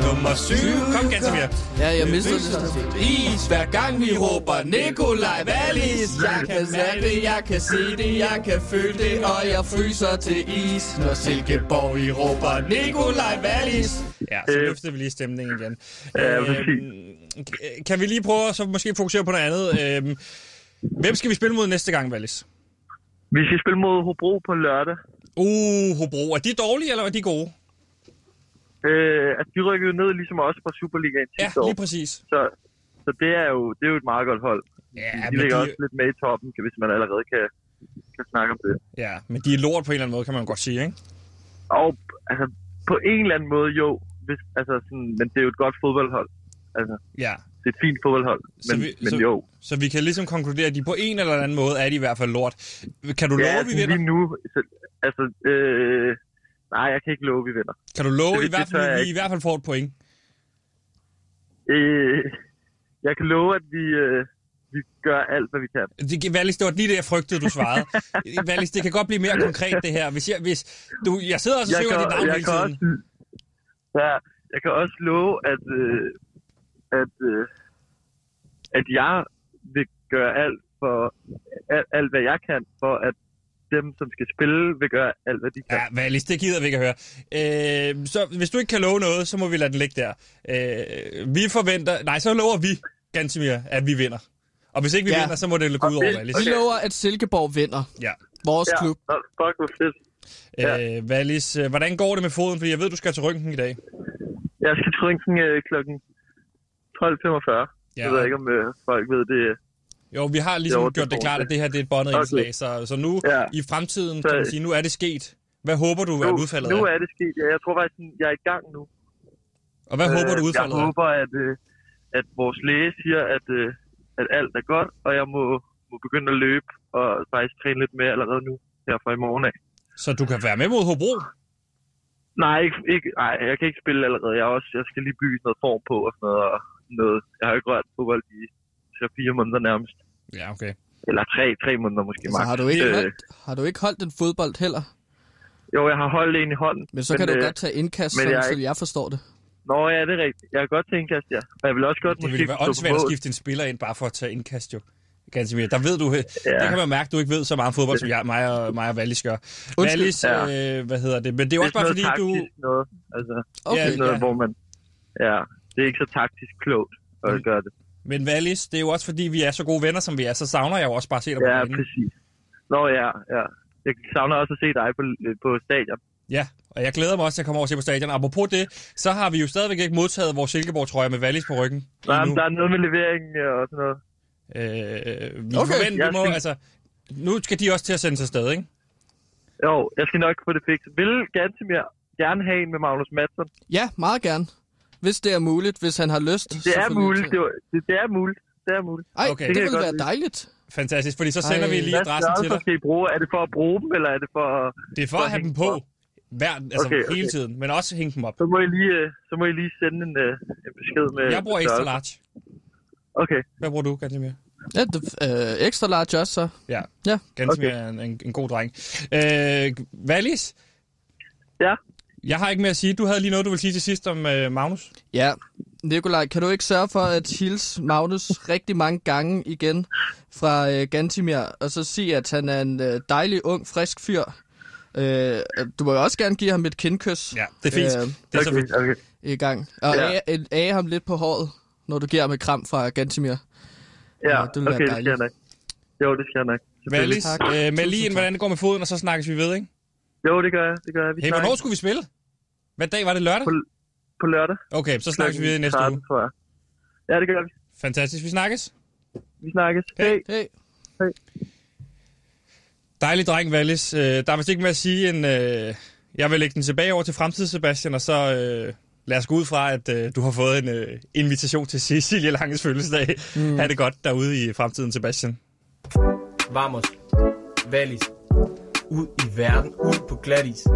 Speaker 1: Nummer 7. Kom, Gantemir.
Speaker 2: Ja, jeg mistede det. Is, hver gang vi råber Nikolaj Wallis. Jeg kan mærke det, jeg kan se det, jeg kan føle det, og jeg fryser til is, når Silkeborg I råber Nikolaj Wallis.
Speaker 1: Ja, så
Speaker 9: Øh.
Speaker 1: løftede vi lige stemningen igen.
Speaker 9: Ja,
Speaker 1: k- kan vi lige prøve at så måske fokusere på noget andet? Øhm, hvem skal vi spille mod næste gang, Wallis?
Speaker 9: Vi skal spille mod Hobro på lørdag.
Speaker 1: Uh, Hobro. Er de dårlige, eller er de gode?
Speaker 9: Øh, altså, de rykkede jo ned ligesom os fra Superligaen
Speaker 1: Ja,
Speaker 9: sidste år.
Speaker 1: lige præcis.
Speaker 9: Så, så det, er jo, det er jo et meget godt hold.
Speaker 1: Ja,
Speaker 9: de ligger
Speaker 1: de-
Speaker 9: også lidt med i toppen, hvis man allerede kan, kan snakke om det.
Speaker 1: Ja, men de er lort på en eller anden måde, kan man godt sige, ikke?
Speaker 9: Og altså, på en eller anden måde, jo. Hvis, altså, sådan, men det er jo et godt fodboldhold. Altså,
Speaker 1: Ja.
Speaker 9: det er et fint fodboldhold.
Speaker 1: Så
Speaker 9: Men,
Speaker 1: vi-
Speaker 9: men
Speaker 1: så-
Speaker 9: jo.
Speaker 1: Så vi kan ligesom konkludere, at de på en eller anden måde er de i hvert fald lort. Kan du love,
Speaker 9: ja,
Speaker 1: at vi
Speaker 9: sådan
Speaker 1: vinder?
Speaker 9: lige nu. Så, altså, øh, nej, jeg kan ikke love, vi vinder.
Speaker 1: Kan du love
Speaker 9: Det-
Speaker 1: i hvert fald, vi i
Speaker 9: ikke.
Speaker 1: hvert fald får et point?
Speaker 9: Øh, jeg kan love, at vi, øh, vi gør alt, hvad vi kan.
Speaker 1: Det, Valis, det var lige det, jeg frygtede, du svarede. Valis, det kan godt blive mere konkret, det her. Hvis jeg, hvis, du, jeg sidder også og
Speaker 9: kan,
Speaker 1: dit navn
Speaker 9: jeg
Speaker 1: hele
Speaker 9: kan
Speaker 1: tiden.
Speaker 9: Også, ja, jeg kan også love, at, øh, at, øh, at jeg vil gøre alt, for, alt, alt, hvad jeg kan, for at dem, som skal spille, vil gøre alt, hvad de kan.
Speaker 1: Ja, Valis, det gider vi ikke at høre. Øh, så hvis du ikke kan love noget, så må vi lade den ligge der. Øh, vi forventer... Nej, så lover vi, Gansimir, at vi vinder. Og hvis ikke vi
Speaker 2: Ja.
Speaker 1: ja. vinder, så må det gå ud over Valis.
Speaker 2: Vi lover, at Silkeborg vinder.
Speaker 1: Ja.
Speaker 2: Vores
Speaker 9: Ja,
Speaker 2: klub.
Speaker 9: fuck, hvor fedt.
Speaker 1: Øh, Valis, øh, hvordan går det med foden? Fordi jeg ved, du skal til rynken i dag.
Speaker 9: Jeg skal til rynken øh, klokken 12.45.
Speaker 1: Ja.
Speaker 9: Jeg ved ikke, om øh, folk ved det.
Speaker 1: Jo, vi har ligesom
Speaker 9: Jo,
Speaker 1: gjort det klart, at det her det er et båndet
Speaker 9: Okay.
Speaker 1: indslag. Så, så nu
Speaker 9: Ja.
Speaker 1: i fremtiden,
Speaker 9: Så-
Speaker 1: kan man sige, nu er det sket. Hvad håber du, at
Speaker 9: Nu,
Speaker 1: udfaldet
Speaker 9: nu
Speaker 1: er?
Speaker 9: er det sket. Ja, jeg tror faktisk, jeg er i gang nu.
Speaker 1: Og hvad håber du,
Speaker 9: Øh,
Speaker 1: udfaldet
Speaker 9: Jeg
Speaker 1: er?
Speaker 9: håber, at, øh, at vores læge siger, at, øh, at alt er godt, og jeg må, må begynde at løbe og faktisk træne lidt mere allerede nu, her fra i morgen af.
Speaker 1: Så du kan være med mod Hobro?
Speaker 9: Nej, ikke, ikke, nej, jeg kan ikke spille allerede. Jeg, også, jeg skal lige bygge noget form på og sådan noget. Og noget. Jeg har ikke rørt fodbold i 3-4 måneder nærmest.
Speaker 1: Ja, okay.
Speaker 9: Eller 3, 3 måneder måske max.
Speaker 2: Altså, har du ikke
Speaker 9: Øh,
Speaker 2: holdt, har du ikke holdt en fodbold heller?
Speaker 9: Jo, jeg har holdt en i hånden.
Speaker 2: Men så kan du
Speaker 9: øh,
Speaker 2: godt tage indkast,
Speaker 9: men
Speaker 2: sådan,
Speaker 9: jeg
Speaker 2: så jeg forstår det.
Speaker 9: Nå, ja, det er rigtigt. Jeg kan godt til indkast, ja. Og jeg vil også godt
Speaker 1: Det
Speaker 9: måske
Speaker 1: ville være åndssvagt at skifte en spiller ind, bare for at tage indkast jo. Gansimir, der ved du, ja.
Speaker 9: Ja.
Speaker 1: der kan man mærke, at du ikke ved så meget om fodbold, som jeg, mig, og, mig og Valis gør. Valis,
Speaker 9: Ja.
Speaker 1: øh, hvad hedder det? Men det er jo
Speaker 9: Det
Speaker 1: også bare fordi, du...
Speaker 9: noget. Altså,
Speaker 2: Okay.
Speaker 9: det er noget,
Speaker 1: ja.
Speaker 9: hvor man... Ja, det er ikke så taktisk klogt at
Speaker 1: Mm.
Speaker 9: gøre det.
Speaker 1: Men Valis, det er jo også fordi, vi er så gode venner, som vi er, så savner jeg jo også bare at se dig på
Speaker 9: Ja, præcis. Nå ja, ja. Jeg savner også at se dig på, på stadion.
Speaker 1: Ja, og jeg glæder mig også til at komme over og se på stadion. Apropos det, så har vi jo stadigvæk ikke modtaget vores Silkeborg-trøje med Valis på ryggen.
Speaker 9: Nej, men der er noget med levering og sådan noget.
Speaker 1: Øh, vi
Speaker 2: Okay.
Speaker 1: okay. forventer,
Speaker 9: Jeg
Speaker 1: vi må,
Speaker 9: skal-
Speaker 1: altså, nu skal de også til at sende sig afsted, ikke?
Speaker 9: Jo, jeg skal nok få det fikset. Vil Gantemir gerne have en med Magnus Madsen?
Speaker 2: Ja, meget gerne. Hvis det er muligt, hvis han har lyst.
Speaker 9: Det er muligt. Det, var- det, det er muligt. Det er muligt.
Speaker 2: Ej,
Speaker 1: Okay.
Speaker 2: det,
Speaker 9: Det
Speaker 2: ville
Speaker 9: godt
Speaker 2: være
Speaker 9: lide.
Speaker 2: dejligt.
Speaker 1: Fantastisk, fordi så sender
Speaker 2: Ej.
Speaker 1: vi lige adressen til dig.
Speaker 9: skal I bruge? Er det for at bruge dem, eller er det for at...
Speaker 1: Det er for at have dem på, hver, altså
Speaker 9: Okay, okay.
Speaker 1: hele tiden, men også hænge dem op.
Speaker 9: Så må I lige, øh, så må I lige sende en, øh, en besked med...
Speaker 1: Jeg bruger
Speaker 9: størrelse.
Speaker 1: large.
Speaker 9: Okay.
Speaker 1: Hvad bruger du, Gantemir?
Speaker 2: Ja, det, øh, ekstra large også, så.
Speaker 1: Ja,
Speaker 2: Ja.
Speaker 1: Gantemir er en, en, en god dreng. Øh, Valis?
Speaker 9: Ja?
Speaker 2: Jeg har ikke mere at sige. Du havde lige noget, du vil sige til sidst om øh, Magnus.
Speaker 3: Ja, Nikolaj, kan du ikke sørge for at hilse Magnus rigtig mange gange igen fra øh, Gantimir, og så sige, at han er en øh, dejlig, ung, frisk fyr. Øh, du må jo også gerne give ham et kindkys.
Speaker 1: Ja, det er fint. det er så fint.
Speaker 9: Okay.
Speaker 3: I gang. Og
Speaker 9: Ja.
Speaker 3: age ham lidt på håret, når du giver ham et kram fra Gantimir.
Speaker 9: Ja,
Speaker 3: det vil være
Speaker 9: okay, det skal
Speaker 3: dejligt.
Speaker 9: jeg nok. Jo, det skal jeg nok. Selvfølgelig.
Speaker 1: Valis, øh, meld lige ind, hvordan det går med foden, og så snakkes vi ved, ikke?
Speaker 9: Jo, det gør jeg. Det gør jeg. Vi
Speaker 1: Hey,
Speaker 9: snakkes
Speaker 1: hvornår skulle vi spille? Hvad dag var det lørdag?
Speaker 9: På, på lørdag.
Speaker 1: Okay, så snakkes vi næste
Speaker 9: 13,
Speaker 1: uge.
Speaker 9: Tror jeg. Ja, det gør vi.
Speaker 1: Fantastisk, vi snakkes.
Speaker 9: Vi snakkes.
Speaker 1: Hey.
Speaker 3: Hey.
Speaker 9: Hey.
Speaker 1: Dejlig dreng, Valis. Øh, der er vist ikke mere at sige end... Øh, jeg vil lægge den tilbage over til fremtid, Sebastian, og så øh, lad os gå ud fra, at øh, du har fået en øh, invitation til Cecilie Langes fødselsdag. Mm. Ha' det godt derude i fremtiden, Sebastian.
Speaker 8: Vamos. Valis. Ud i verden. Ud på glatis.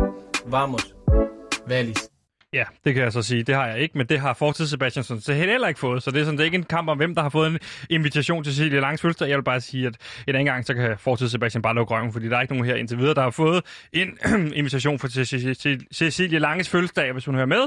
Speaker 8: Vamos. Valis.
Speaker 1: Ja, det kan jeg så sige. Det har jeg ikke, men det har fortid Sebastian sådan set heller ikke fået. Så det er sådan det er ikke en kamp om, hvem der har fået en invitation til Cecilie Langs fødselsdag. Jeg vil bare sige, at en anden gang, så kan fortid Sebastian bare lukke røven, fordi der er ikke nogen her indtil videre, der har fået en invitation for Cecilie Langes fødselsdag, hvis hun hører med.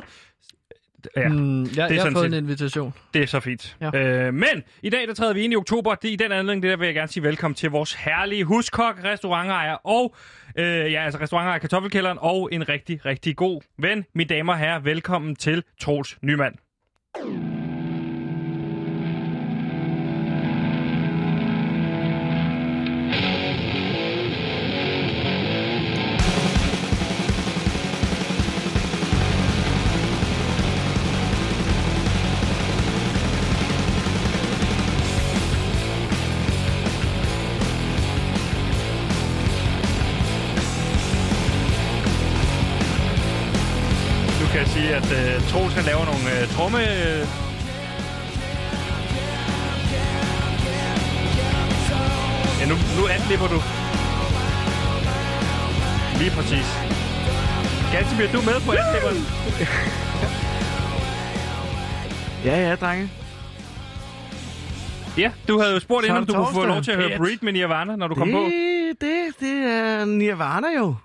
Speaker 1: Ja,
Speaker 2: Mm, jeg,
Speaker 1: det er
Speaker 2: jeg har fået en
Speaker 1: set-
Speaker 2: invitation.
Speaker 1: det er så fint.
Speaker 2: Ja.
Speaker 1: Øh, men i dag, der træder vi ind i oktober. Det, I den anledning, det der vil jeg gerne sige velkommen til vores herlige huskok, restaurantejer og øh, ja, altså restaurantejer Kartoffelkælderen og en rigtig, rigtig god ven. Mine damer og herrer, velkommen til Troels Nyman. Sige, at øh, Troels han laver nogle øh, tromme... Øh... Ja, nu, nu adlipper du. Lige præcis. Gansimir, du er med på adlipperen.
Speaker 10: Ja, ja, drenge.
Speaker 1: Ja, du havde jo spurgt inden, om du kunne få lov til at høre. Breed med Nirvana, når du kom på.
Speaker 10: Det, det, det er Nirvana jo.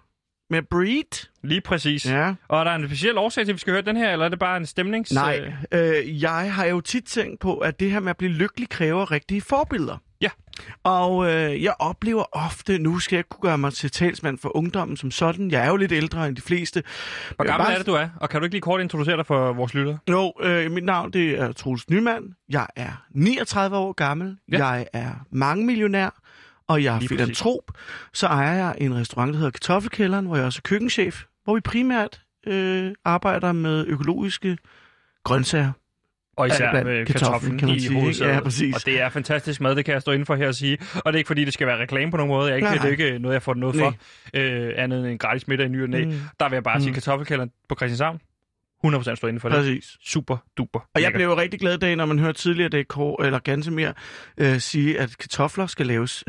Speaker 10: Med Breed.
Speaker 1: Lige præcis.
Speaker 10: Ja.
Speaker 1: Og er der en speciel årsag til, at vi skal høre den her, eller er det bare en stemnings...
Speaker 10: Nej, øh, jeg har jo tit tænkt på, at det her med at blive lykkelig kræver rigtige forbilleder.
Speaker 1: Ja.
Speaker 10: Og øh, jeg oplever ofte, nu skal jeg kunne gøre mig til talsmand for ungdommen som sådan. Jeg er jo lidt ældre end de fleste.
Speaker 1: Hvor gammel er det, du er? Og kan du ikke lige kort introducere dig for vores lyttere?
Speaker 10: Jo, øh, mit navn det er Troels Nyman. Jeg er 39 år gammel.
Speaker 1: Ja.
Speaker 10: Jeg er mange millionær. Og jeg er filantrop. Så ejer jeg en restaurant, der hedder Kartoffelkælderen, hvor jeg også er køkkenchef. Hvor vi primært øh, arbejder med økologiske grøntsager.
Speaker 1: Og især
Speaker 10: blandt
Speaker 1: med
Speaker 10: kartoflen,
Speaker 1: kartoflen i
Speaker 10: sige,
Speaker 1: hovedsædet.
Speaker 10: Ja, præcis.
Speaker 1: Og det er fantastisk mad, det kan jeg stå inden for her at sige. Og det er ikke fordi, det skal være reklame på nogen måde. Jeg er ikke,
Speaker 10: Nej,
Speaker 1: det er ikke noget, jeg får noget
Speaker 10: Nej.
Speaker 1: for. Øh, andet end en gratis middag i ny og næ.
Speaker 10: Mm.
Speaker 1: Der vil jeg bare sige,
Speaker 10: Mm.
Speaker 1: kartoffelkælderen på Christianshavn. 100% stå inden for det.
Speaker 10: Præcis.
Speaker 1: Super duper.
Speaker 10: Og jeg blev jo rigtig glad i dag, når man hører tidligere det Kåre, eller ganske mere, øh, sige, at kartofler skal laves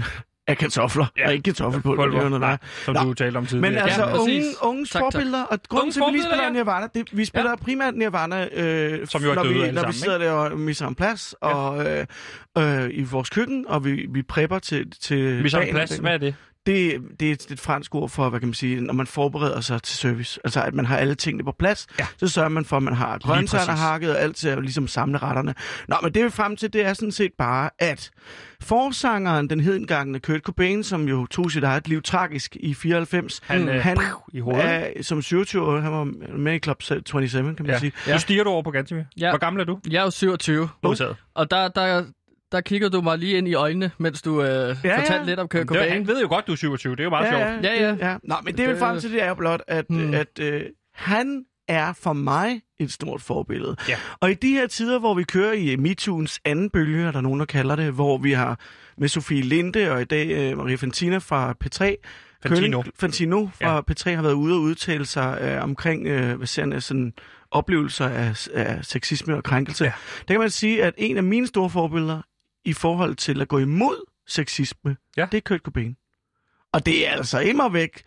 Speaker 10: af kartofler,
Speaker 1: Ja.
Speaker 10: ja. og ikke kartoffelpulver. Det er noget
Speaker 1: Nej, som
Speaker 10: Nå.
Speaker 1: du talte om tidligere.
Speaker 10: Men altså,
Speaker 2: Ja,
Speaker 10: unge, unges
Speaker 2: Tak,
Speaker 10: forbilleder, og grunden til, at vi lige spiller
Speaker 1: ja.
Speaker 10: Nirvana, det, vi spiller ja. primært Nirvana, øh,
Speaker 1: Som jo er
Speaker 10: når,
Speaker 1: døde
Speaker 10: vi, når vi
Speaker 1: sammen,
Speaker 10: sidder der og misser en plads,
Speaker 1: Ja.
Speaker 10: og øh, øh, i vores køkken, og vi, vi prepper til, til
Speaker 1: vi så en plads. Hvad er det?
Speaker 10: Det, det er et, et fransk ord for, hvad kan man sige, når man forbereder sig til service. Altså, at man har alle tingene på plads.
Speaker 1: Ja.
Speaker 10: Så sørger man for, at man har grøntsagerne hakket, og alt til at ligesom samle retterne. Nå, men det vi er frem til, det er sådan set bare, at forsangeren, den hedengangne Kurt Cobain, som jo tog sit eget liv tragisk i 94,
Speaker 1: Han, øh,
Speaker 10: han
Speaker 1: i hovedet.
Speaker 10: er, som 27 år, han var med i Club 27, kan man
Speaker 1: Ja.
Speaker 10: sige.
Speaker 1: Nu stiger du over på Gantimir.
Speaker 2: Ja.
Speaker 1: Hvor gammel er du?
Speaker 2: Jeg er jo 27,
Speaker 1: Modtaget.
Speaker 2: og der, der, der kigger du mig lige ind i øjnene, mens du øh,
Speaker 10: Ja,
Speaker 2: fortalte
Speaker 10: ja.
Speaker 2: lidt om Kurt
Speaker 1: Det,
Speaker 2: Cobain.
Speaker 1: han ved jo godt, du er 27. Det er jo meget sjovt.
Speaker 2: Ja, ja.
Speaker 10: ja. Nå, men det vi er frem til, det er jo blot, at,
Speaker 2: Hmm.
Speaker 10: at øh, han er for mig et stort forbillede.
Speaker 1: Ja.
Speaker 10: Og i de her tider, hvor vi kører i MeToo's anden bølge, er der nogen, der kalder det, hvor vi har med Sofie Linde og i dag øh, Maria Fantina fra P3,
Speaker 1: Fantino.
Speaker 10: Køling- Fantino fra ja. P3 har været ude og udtale sig øh, omkring øh, hvad siger han, sådan, oplevelser af, af sexisme og krænkelse.
Speaker 1: Ja.
Speaker 10: Ja. Der kan man sige, at en af mine store forbilleder i forhold til at gå imod sexisme,
Speaker 1: Ja.
Speaker 10: det er Kurt Cobain. Og det er altså immer væk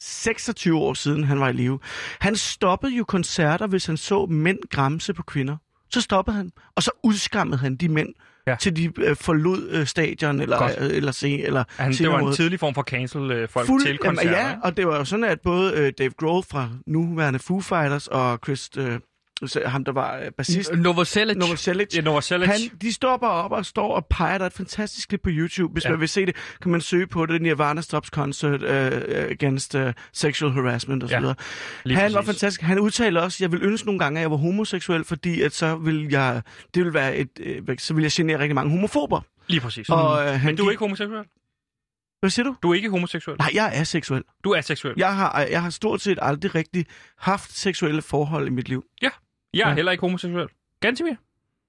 Speaker 10: 26 år siden, han var i live. Han stoppede jo koncerter, hvis han så mænd gramse på kvinder. Så stoppede han, og så udskammede han de mænd,
Speaker 1: Ja.
Speaker 10: til de øh, forlod øh, stadion eller,
Speaker 1: Godt.
Speaker 10: øh, eller se, eller
Speaker 1: Han, det var en
Speaker 10: måde.
Speaker 1: tidlig form for cancel øh, folk
Speaker 10: Fuld,
Speaker 1: til koncerter.
Speaker 10: Jamen, ja, og det var jo sådan, at både øh, Dave Grohl fra nuværende Foo Fighters og Chris, øh, ham der var øh, bassist,
Speaker 2: Novoselic.
Speaker 10: Novoselic,
Speaker 1: Ja, Novoselic.
Speaker 10: han, de bare op og står og peger. Der er et fantastisk klip på YouTube. Hvis
Speaker 1: Ja.
Speaker 10: ja. man vil se det, kan man søge på det. Nirvana Stops Concert uh, Against uh, Sexual Harassment osv.
Speaker 1: Ja,
Speaker 10: Ja, han var
Speaker 1: præcis.
Speaker 10: fantastisk. Han udtaler også, jeg vil ønske nogle gange, at jeg var homoseksuel, fordi at så vil jeg, det vil være et, øh, så vil jeg genere rigtig mange homofober.
Speaker 1: Lige præcis.
Speaker 10: Og, øh,
Speaker 1: Men du er ikke homoseksuel?
Speaker 10: Hvad siger du?
Speaker 1: Du er ikke homoseksuel?
Speaker 10: Nej, jeg er seksuel.
Speaker 1: Du er seksuel?
Speaker 10: Jeg har, jeg har stort set aldrig rigtig haft seksuelle forhold i mit liv.
Speaker 1: Jeg er
Speaker 10: Ja.
Speaker 1: heller ikke homoseksuel. Gantimir?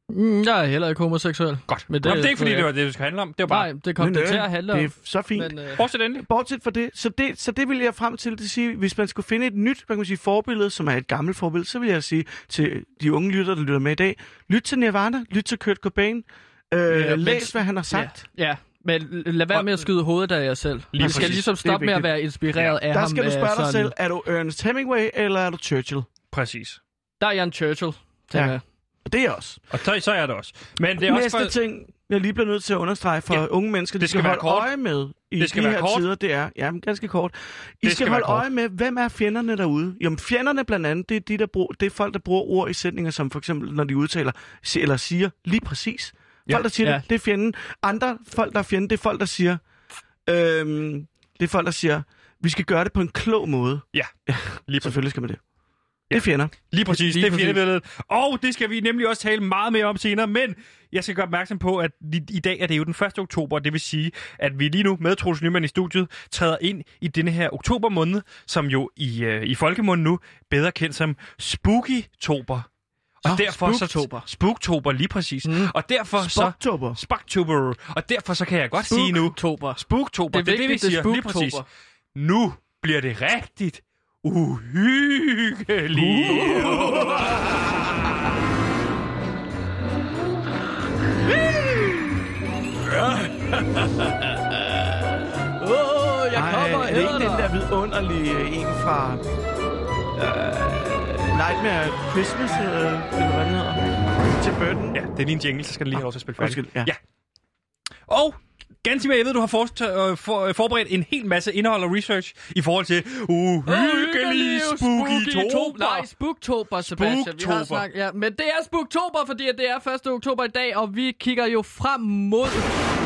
Speaker 2: Mm, jeg er heller ikke homoseksuel.
Speaker 1: Godt.
Speaker 2: Men
Speaker 1: Men
Speaker 2: det-
Speaker 1: det, det er ikke, fordi
Speaker 2: ja.
Speaker 1: det var det, det skal handle om. Det var bare...
Speaker 2: Nej, det kom det til at handle om.
Speaker 10: Det er så fint.
Speaker 2: Men, øh,
Speaker 1: Fortsæt endelig.
Speaker 10: Bortset fra det, så det, så det vil jeg frem til at sige, hvis man skulle finde et nyt, hvad kan man sige, forbillede, som er et gammelt forbillede, så vil jeg sige til de unge lyttere, der lytter med i dag, lyt til Nirvana, lyt til Kurt Cobain, øh,
Speaker 2: Ja, men-
Speaker 10: læs, hvad han har sagt.
Speaker 2: Ja, men lad være med at skyde hovedet af jer selv.
Speaker 1: Lige
Speaker 2: Vi skal
Speaker 1: præcis.
Speaker 2: ligesom stoppe med at være inspireret af
Speaker 10: Der
Speaker 2: ham.
Speaker 10: skal du
Speaker 2: øh,
Speaker 10: spørge dig
Speaker 2: sådan-
Speaker 10: selv, er du Ernest Hemingway, eller er du Churchill?
Speaker 1: Præcis.
Speaker 2: Der er jeg en Churchill, tænker
Speaker 10: Ja.
Speaker 2: jeg.
Speaker 10: Og det er jeg også.
Speaker 1: Og så, så er det også. Men det er
Speaker 10: Næste
Speaker 1: også for...
Speaker 10: ting, jeg lige bliver nødt til at understrege for
Speaker 1: Ja.
Speaker 10: ja. unge mennesker, de
Speaker 1: Det skal
Speaker 10: skal, holde
Speaker 1: kort.
Speaker 10: øje med i
Speaker 1: Det skal
Speaker 10: de her
Speaker 1: kort.
Speaker 10: tider, det er, ja, men ganske kort. I
Speaker 1: Det
Speaker 10: skal,
Speaker 1: skal
Speaker 10: holde øje med, hvem er fjenderne derude? Jamen, fjenderne blandt andet, det er, de, der bruger, det er folk, der bruger ord i sætninger, som for eksempel, når de udtaler, eller siger lige præcis.
Speaker 1: Ja.
Speaker 10: Folk, der siger
Speaker 2: Ja.
Speaker 10: det, det er fjenden. Andre folk, der er fjenden, det er folk, der siger, øhm, det er folk, der siger, vi skal gøre det på en klog måde.
Speaker 1: Ja, lige præcis.
Speaker 10: Selvfølgelig skal man det. Det er fjender.
Speaker 1: Lige præcis,
Speaker 2: Lige
Speaker 1: det er fjendebilledet. Og det skal vi nemlig også tale meget mere om senere, men jeg skal gøre opmærksom på, at i, dag er det jo den 1. oktober, det vil sige, at vi lige nu med Troels Nyman i studiet træder ind i denne her oktober måned, som jo i, øh, i folkemunden nu bedre kendt som Spooky-tober. Og
Speaker 2: Nå,
Speaker 1: derfor
Speaker 2: Spooktober.
Speaker 1: så Spooktober lige præcis. Mm. Og derfor så
Speaker 10: Spoktober.
Speaker 1: Spooktober. Og derfor så kan jeg godt sige nu
Speaker 2: Oktober.
Speaker 1: Spooktober.
Speaker 2: Det er
Speaker 1: det, det vi
Speaker 2: er
Speaker 1: siger lige præcis.
Speaker 2: Spooktober.
Speaker 1: Nu bliver det rigtigt uhyggeligt.
Speaker 2: Åh, oh, jeg kommer
Speaker 10: Ej, er det ikke den der vidunderlige en fra uh, Nightmare Christmas, uh, eller hvad den hedder, til Burton?
Speaker 1: Ja, det er lige en jingle, så skal den lige have lov til at spille færdig.
Speaker 10: Undskyld, ja.
Speaker 1: ja. Og Gansimir, jeg ved, du har for, øh, for, øh, forberedt en hel masse indhold og research i forhold til uhyggelige spooky tober.
Speaker 2: Nej, Spooktober, Sebastian. Vi har
Speaker 1: Spooktober.
Speaker 2: snakket, ja, men det er Spooktober, fordi at det er 1. oktober i dag, og vi kigger jo frem mod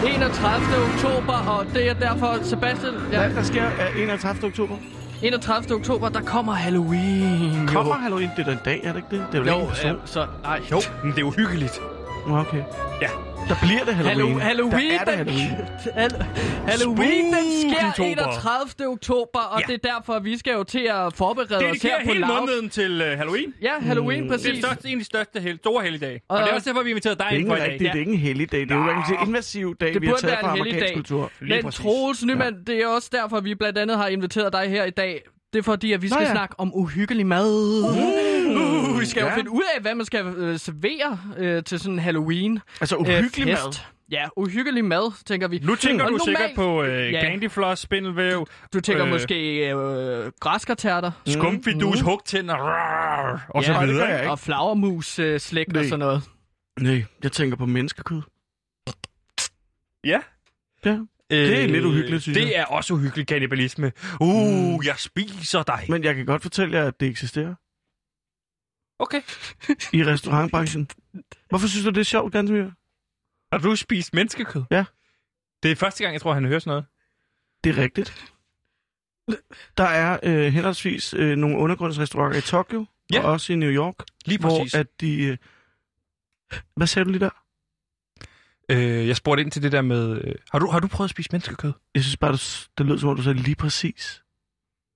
Speaker 2: 31. oktober, og det er derfor, Sebastian, ja,
Speaker 10: Hvad der sker er 31. oktober?
Speaker 2: 31. oktober, der kommer Halloween.
Speaker 10: Kommer
Speaker 2: jo.
Speaker 10: Halloween? Det er da en dag, er det ikke det? Det er ikke
Speaker 2: Jo,
Speaker 10: person?
Speaker 2: øh, så, nej.
Speaker 1: Jo, men det er uhyggeligt.
Speaker 10: Okay.
Speaker 1: Ja.
Speaker 10: Der bliver det Halloween.
Speaker 2: Hallo, Halloween,
Speaker 10: der er det
Speaker 2: den,
Speaker 10: Halloween.
Speaker 2: Hall- Halloween, den sker
Speaker 1: Spookytober.
Speaker 2: 31. oktober, og
Speaker 1: Ja.
Speaker 2: det er derfor, vi skal jo til at forberede os her på
Speaker 1: hele måneden til uh, Halloween.
Speaker 2: Ja, Halloween,
Speaker 1: Det er
Speaker 2: præcis.
Speaker 1: største, en af de største hel, store helligdage. Og,
Speaker 2: Og-
Speaker 1: det er også derfor, vi inviterede dig ind for i dag.
Speaker 10: rigtig, det er ikke en heldig dag. Det er jo en invasiv dag,
Speaker 2: Det
Speaker 10: vi har taget fra amerikansk kultur.
Speaker 1: Lige
Speaker 2: Men
Speaker 1: præcis.
Speaker 2: Troels Nyman, det er også derfor, vi blandt andet har inviteret dig her i dag. Det er fordi, at vi skal
Speaker 10: ja.
Speaker 2: snakke om uhyggelig mad. Uh, vi skal jo
Speaker 10: ja.
Speaker 2: finde ud af, hvad man skal øh, servere øh, til sådan en Halloween
Speaker 10: Altså
Speaker 2: øh,
Speaker 10: uhyggelig
Speaker 2: fest.
Speaker 10: mad.
Speaker 2: Ja, uhyggelig mad, tænker vi.
Speaker 1: Nu tænker
Speaker 2: Og
Speaker 1: du
Speaker 2: normalt-
Speaker 1: sikkert på øh,
Speaker 2: Ja.
Speaker 1: candyfloss, spindelvæv,
Speaker 2: Du tænker
Speaker 1: øh,
Speaker 2: måske øh, græskartærter
Speaker 1: skumfidus, hugtænder, rar, og så
Speaker 2: Ja, det
Speaker 1: videre.
Speaker 10: ikke.
Speaker 2: og flagermus øh, slægt og sådan noget.
Speaker 10: Nej, jeg tænker på menneskekød.
Speaker 1: Ja.
Speaker 10: Ja. Det er lidt uhyggeligt, synes
Speaker 1: Det
Speaker 10: jeg.
Speaker 1: er også uhyggelig kannibalisme. Uh, jeg spiser dig.
Speaker 10: Men jeg kan godt fortælle jer, at det eksisterer
Speaker 1: Okay.
Speaker 10: i restaurantbranchen. Hvorfor synes du, det er sjovt, Gansmir?
Speaker 1: Har du spist menneskekød?
Speaker 10: Ja.
Speaker 1: Det er første gang, jeg tror, han hører sådan noget.
Speaker 10: Det er rigtigt. Der er øh, henholdsvis øh, nogle undergrundsrestauranter i Tokyo,
Speaker 1: Ja.
Speaker 10: og også i New York,
Speaker 1: Lige præcis.
Speaker 10: hvor at de... Øh... Hvad sagde du lige der?
Speaker 1: Øh, jeg spurgte ind til det der med... Øh, har, du, har du prøvet at spise menneskekød?
Speaker 10: Jeg synes bare, det, det lød som om, du sagde lige præcis,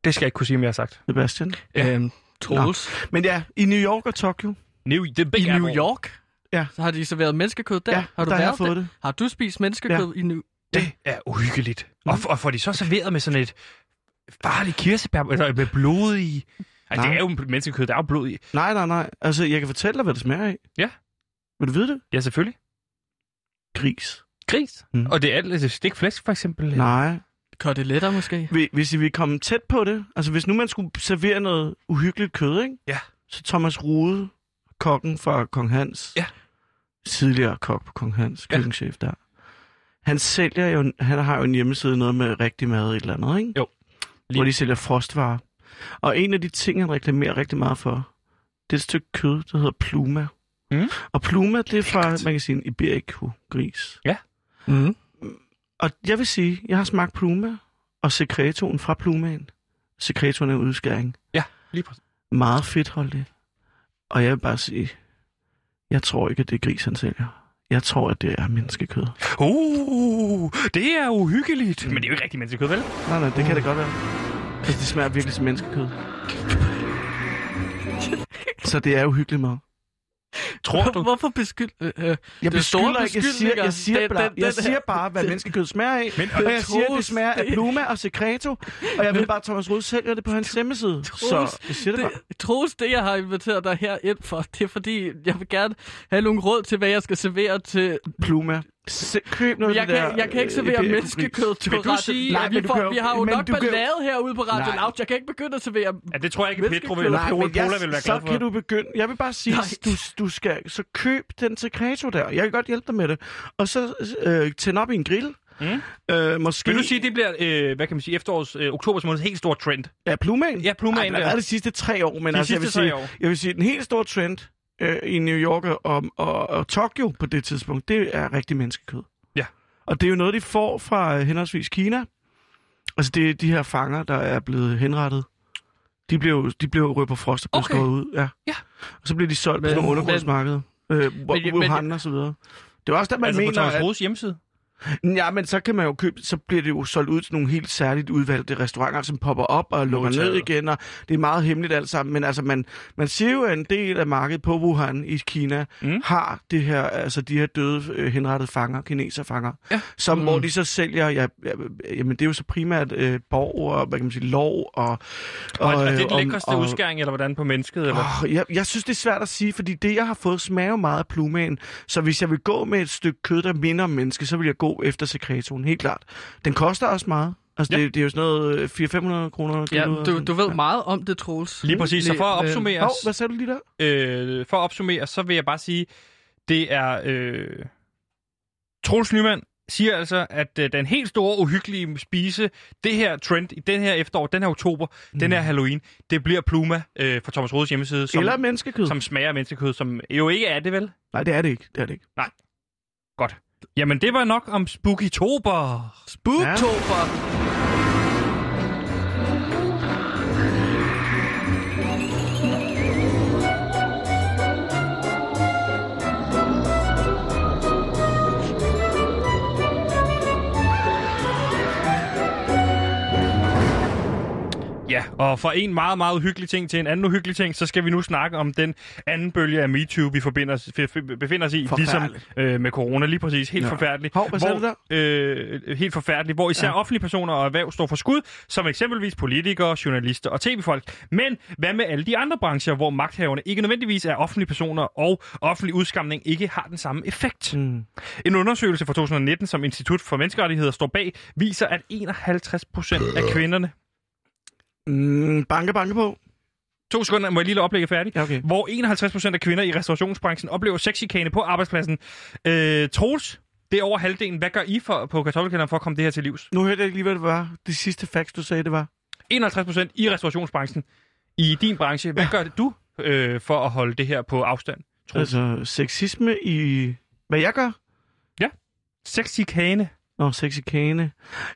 Speaker 1: Det skal jeg ikke kunne sige, om jeg har sagt.
Speaker 10: Sebastian.
Speaker 1: Ja.
Speaker 2: Øhm, Troels.
Speaker 10: Men ja, i New York og Tokyo,
Speaker 1: New, det er Big
Speaker 2: I New
Speaker 1: Apple.
Speaker 2: York?
Speaker 10: Ja.
Speaker 2: Så har de serveret menneskekød der?
Speaker 10: ja,
Speaker 2: har du
Speaker 10: der har jeg
Speaker 2: været
Speaker 10: fået
Speaker 2: der?
Speaker 10: det.
Speaker 2: Har du spist menneskekød i New
Speaker 1: Det er uhyggeligt. Og, og får de så serveret med sådan et farligt kirsebær, eller med blod i... Ej, det er jo menneskekød, der er jo blod i.
Speaker 10: Nej, nej, nej. Altså, jeg kan fortælle dig, hvad det smager af.
Speaker 1: Ja.
Speaker 10: Vil du vide det?
Speaker 1: Ja, selvfølgelig.
Speaker 10: Gris.
Speaker 1: Gris.
Speaker 10: Mm.
Speaker 1: Og det er alt det er stikflæsk, for eksempel.
Speaker 10: Nej.
Speaker 2: Koteletter måske?
Speaker 10: Hvi- Hvis I vil komme tæt på det, altså hvis nu man skulle servere noget uhyggeligt kød, ikke?
Speaker 1: Ja.
Speaker 10: Så Thomas Rude, kokken fra Kong Hans,
Speaker 1: Ja.
Speaker 10: tidligere kok på Kong Hans,
Speaker 1: Ja.
Speaker 10: køkkenchef der, han sælger jo, han har jo en hjemmeside noget med rigtig mad et eller andet, ikke?
Speaker 1: Jo.
Speaker 10: Hvor de sælger frostvarer. Og en af de ting, han reklamerer rigtig meget for, det er et stykke kød, der hedder pluma.
Speaker 1: Mm.
Speaker 10: Og pluma, det er fra, man kan sige, en iberico-gris.
Speaker 2: Mm.
Speaker 10: Og jeg vil sige, jeg har smagt pluma og sekretoen fra plumaen. Sekretoen er udskæring.
Speaker 1: Lige præcis.
Speaker 10: Meget fedtholdigt. Og jeg vil bare sige, jeg tror ikke, at det er gris, han sælger. Jeg tror, at det er menneskekød.
Speaker 1: Uh, det er uhyggeligt. Men det er jo ikke rigtig menneskekød, vel?
Speaker 10: Nej, nej, det kan det godt være. Altså, det smager virkelig som menneskekød. Så det er uhyggeligt mad.
Speaker 1: Tror du?
Speaker 2: Hvorfor beskyld... Øh, øh,
Speaker 10: Jeg
Speaker 2: Det er
Speaker 10: beskylder ikke, jeg siger, jeg siger, bare,
Speaker 2: Den- den-
Speaker 10: jeg
Speaker 2: den-
Speaker 10: siger bare, hvad menneskekød smager af.
Speaker 1: Men-
Speaker 10: og jeg siger, at det smager af pluma og sekreto. Og jeg ved bare, at Thomas Rud sælger det på hans hjemmeside. Så jeg siger det
Speaker 2: det, Troels, det jeg har inviteret dig her ind for, det er fordi, jeg vil gerne have nogle råd til, hvad jeg skal servere til
Speaker 10: Pluma. Se, køb noget
Speaker 2: Jeg kan,
Speaker 10: der,
Speaker 2: jeg kan ikke
Speaker 10: øh,
Speaker 2: servere
Speaker 10: Iberico
Speaker 2: menneskekød til Radio.
Speaker 1: sige-
Speaker 2: Nej, vi, får,
Speaker 10: kan
Speaker 2: vi har jo nok
Speaker 10: du kan
Speaker 2: ballade herude på Radio. Loud. Jeg kan ikke begynde at servere...
Speaker 1: Ja, det tror jeg ikke. Petro vil,
Speaker 10: Nej,
Speaker 1: Cola vil være
Speaker 10: så
Speaker 1: glad for.
Speaker 10: kan du begynde. Jeg vil bare sige,
Speaker 2: Nej.
Speaker 10: du, du skal så køb den sekreto der. Jeg kan godt hjælpe dig med det. Og så øh, tænd op i en grill.
Speaker 1: Mm.
Speaker 10: Øh, måske...
Speaker 1: Vil du sige, det bliver, øh, hvad kan man sige, efterårs, øh, oktobers måneds helt store trend?
Speaker 10: Ja, plumaen.
Speaker 1: Ja, plumaen
Speaker 10: Ej, det har været de sidste tre år, men
Speaker 1: De
Speaker 10: altså, jeg vil, sige,
Speaker 1: år.
Speaker 10: jeg vil sige, den helt store trend øh, i New York og, og, og Tokyo på det tidspunkt, det er rigtig menneskekød.
Speaker 1: Ja.
Speaker 10: Og det er jo noget, de får fra øh, henholdsvis Kina. Altså, det er de her fanger, der er blevet henrettet. De blev jo de blev rød på frost og blev
Speaker 1: Okay.
Speaker 10: skåret ud. Ja.
Speaker 1: Ja.
Speaker 10: Og så bliver de solgt
Speaker 2: Men-
Speaker 10: på nogle undergrundsmarkeder. Øh,
Speaker 2: Men-
Speaker 10: Wuhan og så videre. Det er også der, man
Speaker 1: altså på
Speaker 10: mener,
Speaker 1: Thomas
Speaker 10: at...
Speaker 1: Rodes hjemmeside?
Speaker 10: Ja, men så kan man jo købe, så bliver det jo solgt ud til nogle helt særligt udvalgte restauranter, som popper op og lukker ned
Speaker 1: Modtaget.
Speaker 10: igen, og det er meget hemmeligt alt sammen. Men altså, man, man siger jo, at en del af markedet på Wuhan i Kina
Speaker 1: Mm.
Speaker 10: har det her, altså de her døde, øh, henrettede fanger, kineserfanger,
Speaker 1: Ja.
Speaker 10: som,
Speaker 2: Mm.
Speaker 10: hvor de så sælger, ja, ja, jamen det er jo så primært øh, borg og, hvad kan man sige, lov og...
Speaker 1: Og, og, og det er
Speaker 10: øh,
Speaker 1: den lækreste
Speaker 10: og-
Speaker 1: udskæring, eller hvordan på mennesket? Eller?
Speaker 10: Åh, jeg, jeg synes, det er svært at sige, fordi det, jeg har fået, smager meget af plumaen. Så hvis jeg vil gå med et stykke kød, der minder om menneske, så vil jeg gå efter sekretoen, helt klart. Den koster også meget. Altså,
Speaker 1: Ja.
Speaker 10: ja. det, det er jo sådan noget øh, 400-500 kroner.
Speaker 2: Ja, du, du ved meget om det, Troels.
Speaker 1: Lige præcis. Så for at
Speaker 2: Øh,
Speaker 1: opsummere,
Speaker 10: Hov, hvad sagde du lige der?
Speaker 1: øh, for at opsummere, så vil jeg bare sige, det er øh, Troels Nyman siger altså, at øh, den helt store uhyggelige spise, det her trend i den her efterår, den her oktober, mm. den her Halloween, det bliver Pluma øh, fra Thomas Rodes hjemmeside, som,
Speaker 10: Eller menneskekød.
Speaker 1: som smager af menneskekød, som jo ikke er det vel?
Speaker 10: Nej, det er det ikke. Det er det ikke.
Speaker 1: Godt. Jamen, det var nok om Spookytober.
Speaker 2: Spooktober.
Speaker 1: Ja, og fra en meget, meget uhyggelig ting til en anden uhyggelig ting, så skal vi nu snakke om den anden bølge af MeToo, vi forbinder os, befinder os i, ligesom øh, med corona. Lige præcis, helt ja.
Speaker 10: Ja.
Speaker 1: forfærdeligt.
Speaker 10: Hov, hvad sagde du
Speaker 1: Øh, helt forfærdeligt, hvor især ja.
Speaker 10: Ja.
Speaker 1: offentlige personer og erhverv står for skud, som eksempelvis politikere, journalister og tv-folk. Men hvad med alle de andre brancher, hvor magthaverne ikke nødvendigvis er offentlige personer, og offentlig udskamning ikke har den samme effekt?
Speaker 10: Mm.
Speaker 1: En undersøgelse fra 2019, som Institut for Menneskerettigheder står bag, viser, at 51 procent af kvinderne...
Speaker 10: Mm, banke, banke på.
Speaker 1: To sekunder, må jeg lige lade oplægget færdigt?
Speaker 10: Ja, okay.
Speaker 1: Hvor 51 procent af kvinder i restaurationsbranchen oplever sexchikane på arbejdspladsen. Øh, Troels, det er over halvdelen. Hvad gør I for, på kartoffelkælderen for at komme det her til livs?
Speaker 10: Nu hørte jeg ikke lige, hvad det var. Det sidste facts, du sagde, det var.
Speaker 1: 51 procent i restaurationsbranchen. I din branche, hvad gør du øh, for at holde det her på afstand? Troels?
Speaker 10: Altså, sexisme i... Hvad jeg gør?
Speaker 1: Sexchikane.
Speaker 10: Nå, sexy kane.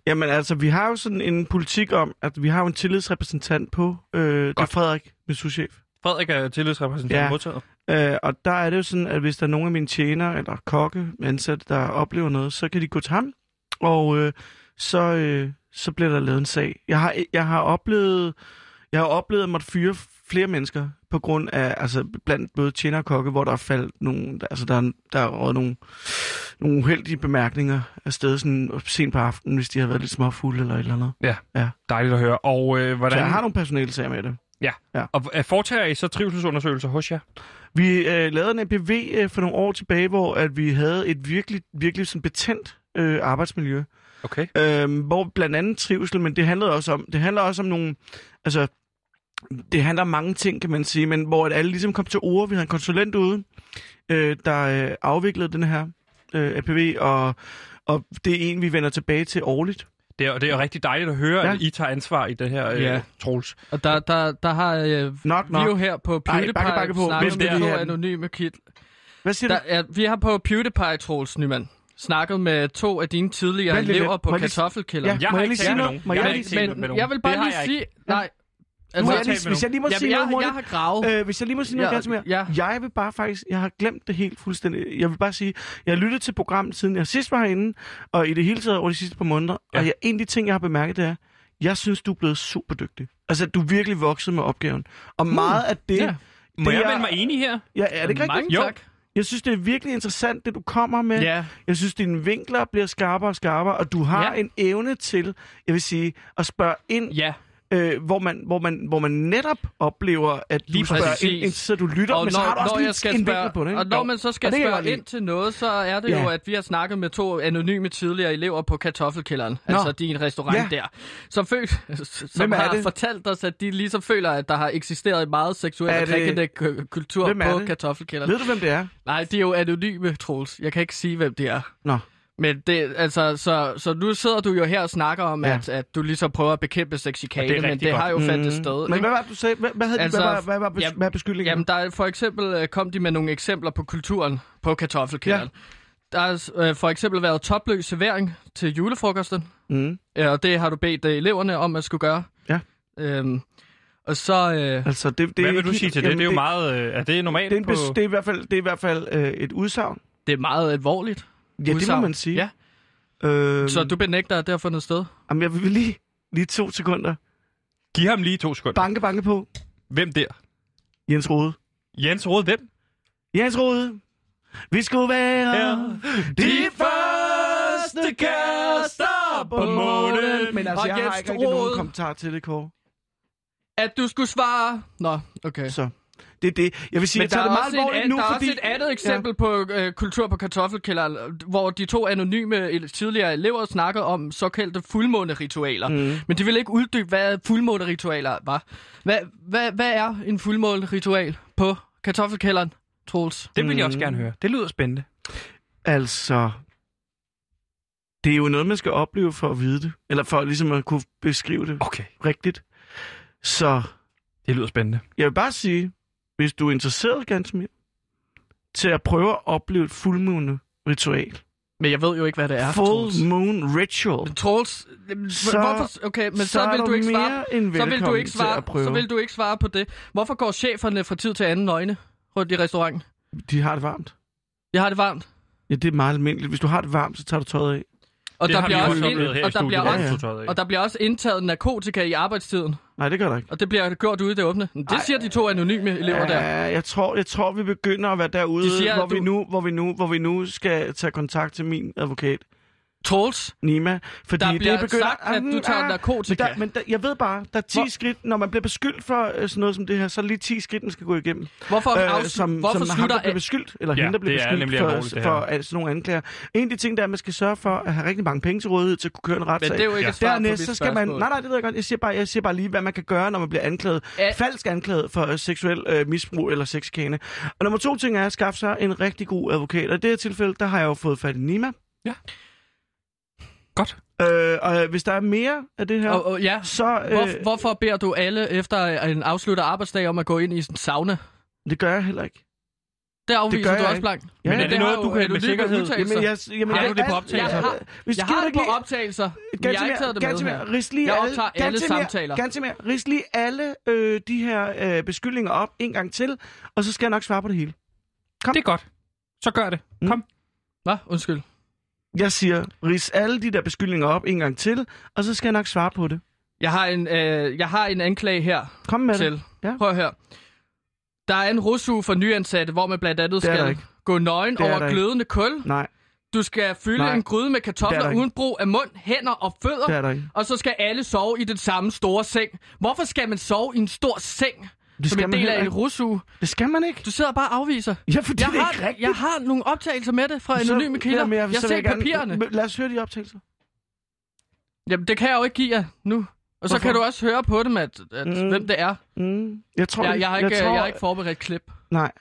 Speaker 10: Jamen altså, vi har jo sådan en politik om, at vi har jo en tillidsrepræsentant på. Øh, det er. Frederik, min souschef.
Speaker 1: Frederik er tillidsrepræsentant
Speaker 10: Ja.
Speaker 1: modtaget.
Speaker 10: Øh, og der er det jo sådan, at hvis der er nogen af mine tjenere eller kokke, ansatte, der oplever noget, så kan de gå til ham, og øh, så, øh, så bliver der lavet en sag. Jeg har, jeg har oplevet, jeg har oplevet at måtte fyre flere mennesker på grund af, altså blandt både tjener og kokke, hvor der er faldt nogle, altså der, er- der er røget nogle, nogle uheldige bemærkninger af sted sådan sent på aftenen, hvis de har været lidt småfulde eller et eller andet.
Speaker 1: Dejligt at høre. Og øh,
Speaker 10: Så
Speaker 1: hvordan...
Speaker 10: jeg har nogle personalsager med det.
Speaker 1: Og øh, foretager I så trivselsundersøgelser hos jer?
Speaker 10: Vi øh, lavede en APV øh, for nogle år tilbage, hvor at vi havde et virkelig, virkelig sådan betændt øh, arbejdsmiljø.
Speaker 1: Okay.
Speaker 10: Øh, hvor blandt andet trivsel, men det handlede også om, det handler også om nogle, altså, det handler om mange ting, kan man sige, men hvor alle ligesom kom til ord. Vi havde en konsulent ude, øh, der øh, afviklede den her øh, APV, og, og det er en, vi vender tilbage til årligt.
Speaker 1: Det er, det er rigtig dejligt at høre, ja. At I tager ansvar i det her, øh,
Speaker 2: Ja.
Speaker 1: Troels.
Speaker 2: Og der, der, der har øh,
Speaker 10: Nok,
Speaker 2: vi
Speaker 10: nok.
Speaker 2: jo her på
Speaker 10: Ej,
Speaker 2: PewDiePie
Speaker 10: bakke, bakke på.
Speaker 2: snakket
Speaker 10: have den?
Speaker 2: anonyme kit.
Speaker 10: Hvad siger
Speaker 2: Der
Speaker 10: du?
Speaker 2: er, vi har på PewDiePie, Troels Nyman, snakket med to af dine tidligere
Speaker 10: Vent
Speaker 2: elever på kartoffelkælderen.
Speaker 10: Ja,
Speaker 1: Jeg har
Speaker 10: jeg
Speaker 1: ikke talt med
Speaker 10: noget?
Speaker 1: nogen. Jeg
Speaker 10: jeg
Speaker 2: Men,
Speaker 1: med
Speaker 2: men
Speaker 1: nogen.
Speaker 2: jeg vil bare
Speaker 1: Det
Speaker 2: lige sige... Nej, Altså,
Speaker 10: jeg lige, hvis jeg lige må
Speaker 2: jamen,
Speaker 10: sige noget hurtigt.
Speaker 2: jeg har gravet.
Speaker 10: Øh, hvis jeg lige må sige noget ganske mere.
Speaker 2: ja.
Speaker 10: Jeg vil bare faktisk, jeg har glemt det helt fuldstændig. Jeg vil bare sige, jeg har lyttet til programmet siden jeg sidst var herinde, og i det hele taget over de sidste par måneder.
Speaker 1: Ja.
Speaker 10: Og jeg, en af de ting, jeg har bemærket, det er, jeg synes, du er blevet super dygtig. Altså, du er virkelig vokset med opgaven. Og meget af det...
Speaker 2: Ja.
Speaker 1: Må
Speaker 10: det
Speaker 1: jeg
Speaker 10: er-
Speaker 1: melde mig enig her?
Speaker 10: Ja, er det ikke rigtigt?
Speaker 2: Mange tak.
Speaker 10: Jeg synes, det er virkelig interessant, det du kommer med.
Speaker 2: Ja,
Speaker 10: Jeg synes, dine vinkler bliver skarpere og skarpere, og du har
Speaker 2: ja.
Speaker 10: en evne til, jeg vil sige, at spørge ind
Speaker 2: ja.
Speaker 10: Øh, hvor, man, hvor, man, hvor man netop oplever, at du
Speaker 2: Lige
Speaker 10: spørger
Speaker 2: præcis.
Speaker 10: ind, ind, så du lytter,
Speaker 2: og
Speaker 10: men
Speaker 2: når,
Speaker 10: så har du også lige
Speaker 2: skal
Speaker 10: en
Speaker 2: spørge,
Speaker 10: på det. ikke?
Speaker 2: Og når man så skal
Speaker 10: Og det
Speaker 2: spørge ind til noget, så er det
Speaker 10: Ja.
Speaker 2: jo, at vi har snakket med to anonyme tidligere elever på Kartoffelkælderen, altså din restaurant
Speaker 10: Ja.
Speaker 2: der, som, føl, som har
Speaker 10: det?
Speaker 2: fortalt os, at de ligesom føler, at der har eksisteret meget seksuel og
Speaker 10: det-
Speaker 2: krænkende kultur på
Speaker 10: det?
Speaker 2: Kartoffelkælderen.
Speaker 10: Ved du, hvem det er?
Speaker 2: Nej, de er jo anonyme, Troels. Jeg kan ikke sige, hvem det er.
Speaker 10: Nå.
Speaker 2: Men det, altså, så, så nu sidder du jo her og snakker om,
Speaker 10: Ja.
Speaker 2: at, at du ligesom prøver at bekæmpe sexikane,
Speaker 1: det
Speaker 2: men det har jo
Speaker 1: godt.
Speaker 2: fandt
Speaker 10: Mm.
Speaker 2: sted.
Speaker 10: Men
Speaker 2: ikke?
Speaker 10: hvad var det, du sagde? Hvad, hvad, havde
Speaker 2: Altså,
Speaker 10: altså, hvad, var, hvad, var,
Speaker 2: jamen-
Speaker 10: hvad er beskyldningen?
Speaker 2: Jamen, der er for eksempel øh, kom de med nogle eksempler på kulturen på kartoffelkælderen. Ja. Der har øh, for eksempel været topløs servering til julefrokosten,
Speaker 10: Mm.
Speaker 2: ja, og det har du bedt øh, eleverne om at skulle gøre.
Speaker 10: Ja.
Speaker 2: Øhm, og så... Øh,
Speaker 10: Altså, det, det
Speaker 1: Hvad vil du sige til det?
Speaker 10: jamen,
Speaker 1: Det er jo meget... Øh, er det normalt
Speaker 10: Det er, en
Speaker 1: på...
Speaker 10: bes, det er i hvert fald, det er i hvert fald øh, et udsagn.
Speaker 2: det er meget alvorligt.
Speaker 10: Ja, det må man sige.
Speaker 2: Ja.
Speaker 10: Øhm,
Speaker 2: Så du benægter, at det har fundet sted?
Speaker 10: Jamen, jeg vil lige, lige to sekunder.
Speaker 1: Giv ham lige to sekunder.
Speaker 10: Banke, banke på.
Speaker 1: Hvem der?
Speaker 10: Jens Rode.
Speaker 1: Jens Rode, hvem?
Speaker 10: Jens Rode. Vi skulle være
Speaker 1: Ja.
Speaker 10: de første kærester på månen. Men altså,
Speaker 2: Og
Speaker 10: jeg har
Speaker 2: Jens
Speaker 10: ikke rigtig nogen kommentar til det, Kåre.
Speaker 2: At du skulle svare... Nå, okay.
Speaker 10: Så det er det. Jeg vil sige,
Speaker 2: Men
Speaker 10: jeg
Speaker 2: der
Speaker 10: tager
Speaker 2: er,
Speaker 10: det meget alvorligt nu,
Speaker 2: der er
Speaker 10: fordi...
Speaker 2: også et andet eksempel ja. på øh, kultur på kartoffelkælderen, hvor de to anonyme tidligere elever snakker om såkaldte fuldmåneritualer. Mm. Men de vil ikke uddybe, hvad fuldmåneritualer var. Hvad, hvad, hvad er en fuldmåneritual på kartoffelkælderen, Troels?
Speaker 1: Det vil jeg også
Speaker 10: Mm.
Speaker 1: gerne høre. Det lyder spændende.
Speaker 10: Altså... Det er jo noget, man skal opleve for at vide det. Eller for ligesom at kunne beskrive det
Speaker 1: Okay,
Speaker 10: rigtigt. Så
Speaker 1: det lyder spændende.
Speaker 10: jeg vil bare sige, hvis du er interesseret ganske mere, til at prøve at opleve et fuldmåne ritual.
Speaker 2: Men jeg ved jo ikke, hvad det er, Troels.
Speaker 10: Full moon ritual.
Speaker 2: Troels, jamen,
Speaker 10: Så-
Speaker 2: hvorfor, okay, men så,
Speaker 10: så
Speaker 2: vil
Speaker 10: du
Speaker 2: ikke svare. Så vil du ikke svare. Så vil du ikke svare på det. Hvorfor går cheferne fra tid til anden nøgne rundt i restauranten?
Speaker 10: De har det varmt.
Speaker 2: Jeg har det varmt.
Speaker 10: Ja, det er meget almindeligt. Hvis du har det varmt, så tager du tøjet af.
Speaker 2: Og
Speaker 1: Det
Speaker 2: der bliver også ind- og der bliver også
Speaker 10: Ja, ja.
Speaker 1: du.
Speaker 2: Og der bliver også indtaget narkotika i arbejdstiden.
Speaker 10: Nej, det gør der ikke.
Speaker 2: Og det bliver gjort ude i det åbne. Det
Speaker 10: Ej.
Speaker 2: siger de to anonyme elever der.
Speaker 10: Ja, jeg tror, jeg tror, vi begynder at være derude,
Speaker 2: De siger,
Speaker 10: hvor,
Speaker 2: at
Speaker 10: vi
Speaker 2: du-
Speaker 10: nu, hvor, vi nu, hvor vi nu skal tage kontakt til min advokat,
Speaker 2: Troels,
Speaker 10: Nima. Fordi
Speaker 2: Der
Speaker 10: det
Speaker 2: bliver
Speaker 10: er begyndt,
Speaker 2: sagt, at du tager
Speaker 10: Ah,
Speaker 2: narkotika.
Speaker 10: Men, der, men der, jeg ved bare, der er 10
Speaker 2: Hvor-
Speaker 10: skridt, når man bliver beskyldt for øh, sådan noget som det her, så er lige 10 skridt, man skal gå igennem.
Speaker 2: hvorfor,
Speaker 10: Øh,
Speaker 2: afslu-
Speaker 10: som,
Speaker 2: hvorfor
Speaker 10: som ham,
Speaker 2: slutter...
Speaker 10: der bliver beskyldt, eller
Speaker 1: Ja,
Speaker 10: hende, der bliver
Speaker 1: det er
Speaker 10: beskyldt for,
Speaker 1: det
Speaker 10: for, for sådan nogle anklager. En af de ting, der er, at man skal sørge for at have rigtig mange penge til rådighed til at kunne køre en retssag.
Speaker 2: Men det er jo ikke
Speaker 1: Ja.
Speaker 10: Dernæst,
Speaker 2: mit
Speaker 10: så skal man... Nej, nej, det ved jeg godt. Jeg siger bare, jeg siger bare lige, hvad man kan gøre, når man bliver anklaget.
Speaker 2: Ja.
Speaker 10: Falsk anklaget for øh, seksuel øh, misbrug eller sexkane. Og nummer to ting er at skaffe sig en rigtig god advokat. Og i det her tilfælde, der har jeg jo fået fat i Nima.
Speaker 1: Godt.
Speaker 10: Øh, og hvis der er mere af det her,
Speaker 2: Og, og, ja,
Speaker 10: så... Øh,
Speaker 2: hvor, hvorfor beder du alle efter en afsluttet arbejdsdag om at gå ind i en sauna?
Speaker 10: Det gør jeg heller ikke.
Speaker 2: Det afviser
Speaker 10: gør
Speaker 2: du også blankt.
Speaker 10: Ja,
Speaker 1: Men er det
Speaker 2: har
Speaker 1: noget, du kan med sikkerhed-.
Speaker 10: Jamen, jeg, jamen,
Speaker 1: Har
Speaker 10: jeg,
Speaker 1: du det på optagelser?
Speaker 2: Jeg har,
Speaker 10: Hvis
Speaker 2: jeg har
Speaker 10: du
Speaker 2: det på
Speaker 10: lige-
Speaker 2: optagelser, men jeg har ikke taget det med her.
Speaker 10: rids lige
Speaker 2: Jeg
Speaker 10: alle,
Speaker 2: optager alle
Speaker 10: Gantimir,
Speaker 2: samtaler.
Speaker 10: Gantimir, rids lige alle øh, de her øh, beskyldninger op en gang til, og så skal jeg nok svare på det hele.
Speaker 1: Det er godt. Så gør det.
Speaker 10: Mm.
Speaker 1: Kom.
Speaker 2: Hvad? Undskyld.
Speaker 10: Jeg siger, rids alle de der beskyldninger op en gang til, og så skal jeg nok svare på det.
Speaker 2: Jeg har en, øh, jeg har en anklage her
Speaker 10: Kom med
Speaker 2: til.
Speaker 10: det. Ja.
Speaker 2: Prøv at høre. Der er en rusuge for nyansatte, hvor man blandt andet skal
Speaker 10: ikke.
Speaker 2: gå nøgen
Speaker 10: er
Speaker 2: over glødende kul.
Speaker 10: Nej,
Speaker 2: Du skal fylde
Speaker 10: Nej.
Speaker 2: en gryde med
Speaker 10: er
Speaker 2: kartofler uden brug af mund, hænder og fødder.
Speaker 10: er.
Speaker 2: Og så skal alle sove i den samme store seng. Hvorfor skal man sove i en stor seng?
Speaker 10: Det
Speaker 2: som
Speaker 10: skal
Speaker 2: en del af
Speaker 10: ikke.
Speaker 2: rusuge.
Speaker 10: Det skal man ikke.
Speaker 2: Du sidder bare og afviser.
Speaker 10: Ja,
Speaker 2: Jeg
Speaker 10: det er
Speaker 2: har,
Speaker 10: ikke rigtigt.
Speaker 2: jeg har nogle optagelser med det fra
Speaker 10: Så-
Speaker 2: anonyme kilder.
Speaker 10: Jamen,
Speaker 2: jeg
Speaker 10: så
Speaker 2: ser
Speaker 10: vil gerne-
Speaker 2: papirerne.
Speaker 10: Lad os høre de optagelser.
Speaker 2: Jamen, det kan jeg jo ikke give jer nu. Og så
Speaker 10: Hvorfor?
Speaker 2: kan du også høre på dem, at, at
Speaker 10: Mm.
Speaker 2: hvem det er.
Speaker 10: Mm. Jeg tror,
Speaker 2: Jeg, jeg, har ikke, jeg,
Speaker 10: tror,
Speaker 2: jeg har ikke forberedt klip.
Speaker 10: Nej,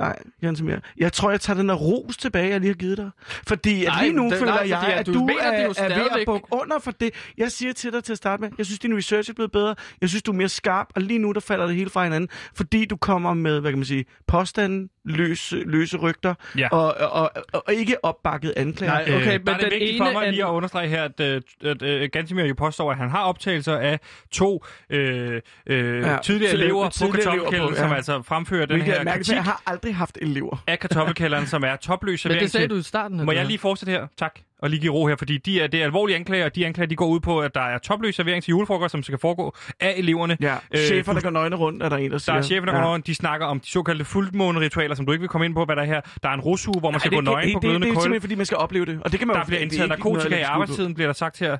Speaker 10: nej, Jens mere. Jeg tror, jeg tager den der ros tilbage, jeg lige har givet dig. Fordi at
Speaker 2: Nej,
Speaker 10: lige nu
Speaker 2: det-
Speaker 10: føler
Speaker 2: nej,
Speaker 10: jeg,
Speaker 2: fordi at
Speaker 10: at
Speaker 2: du
Speaker 10: du,
Speaker 2: mener
Speaker 10: er,
Speaker 2: det jo
Speaker 10: er ved at bukke under for det. Jeg siger til dig til at starte med, jeg synes, din research er blevet bedre. Jeg synes, du er mere skarp, og lige nu der falder det hele fra hinanden. Fordi du kommer med, hvad kan man sige, påstanden, løse, løse rygter,
Speaker 1: Ja.
Speaker 10: og, og, og, og ikke opbakket anklager.
Speaker 2: Nej, okay,
Speaker 1: Øh,
Speaker 2: men
Speaker 1: der er det
Speaker 2: den
Speaker 1: vigtigt
Speaker 2: ene
Speaker 1: for mig lige at understrege her, at, øh, at, at Gantimir jo påstår, at han har optagelser af to øh, øh,
Speaker 10: Ja,
Speaker 1: tidligere elever på kartoffelkælderen,
Speaker 10: ja.
Speaker 1: som altså fremfører den her kritik
Speaker 10: jeg har aldrig haft elever.
Speaker 1: af kartoffelkælderen, som er topløs
Speaker 2: Men det sagde du i starten.
Speaker 1: Må jeg lige fortsætte her? Tak. Og lige give ro her, fordi de er, det er alvorlige anklager, og de anklager de går ud på, at der er topløs servering til julefrokost, som skal foregå af eleverne.
Speaker 10: Ja,
Speaker 1: Øh,
Speaker 10: chefer, der går nøgne rundt, er der en, der
Speaker 1: Der
Speaker 10: siger.
Speaker 1: er chefer, der
Speaker 10: ja.
Speaker 1: går rundt, de snakker om de såkaldte fuldmåneritualer, som du ikke vil komme ind på, hvad der er her. Der er en rusuge, hvor man
Speaker 10: Nej,
Speaker 1: skal
Speaker 10: det,
Speaker 1: gå nøgen
Speaker 10: det,
Speaker 1: på
Speaker 10: det, det,
Speaker 1: glødende
Speaker 10: det er
Speaker 1: kul.
Speaker 10: simpelthen, fordi man skal opleve det. Og det kan man
Speaker 1: Der
Speaker 10: jo
Speaker 1: bliver
Speaker 10: det er
Speaker 1: indtaget narkotika i arbejdstiden, bliver der sagt her.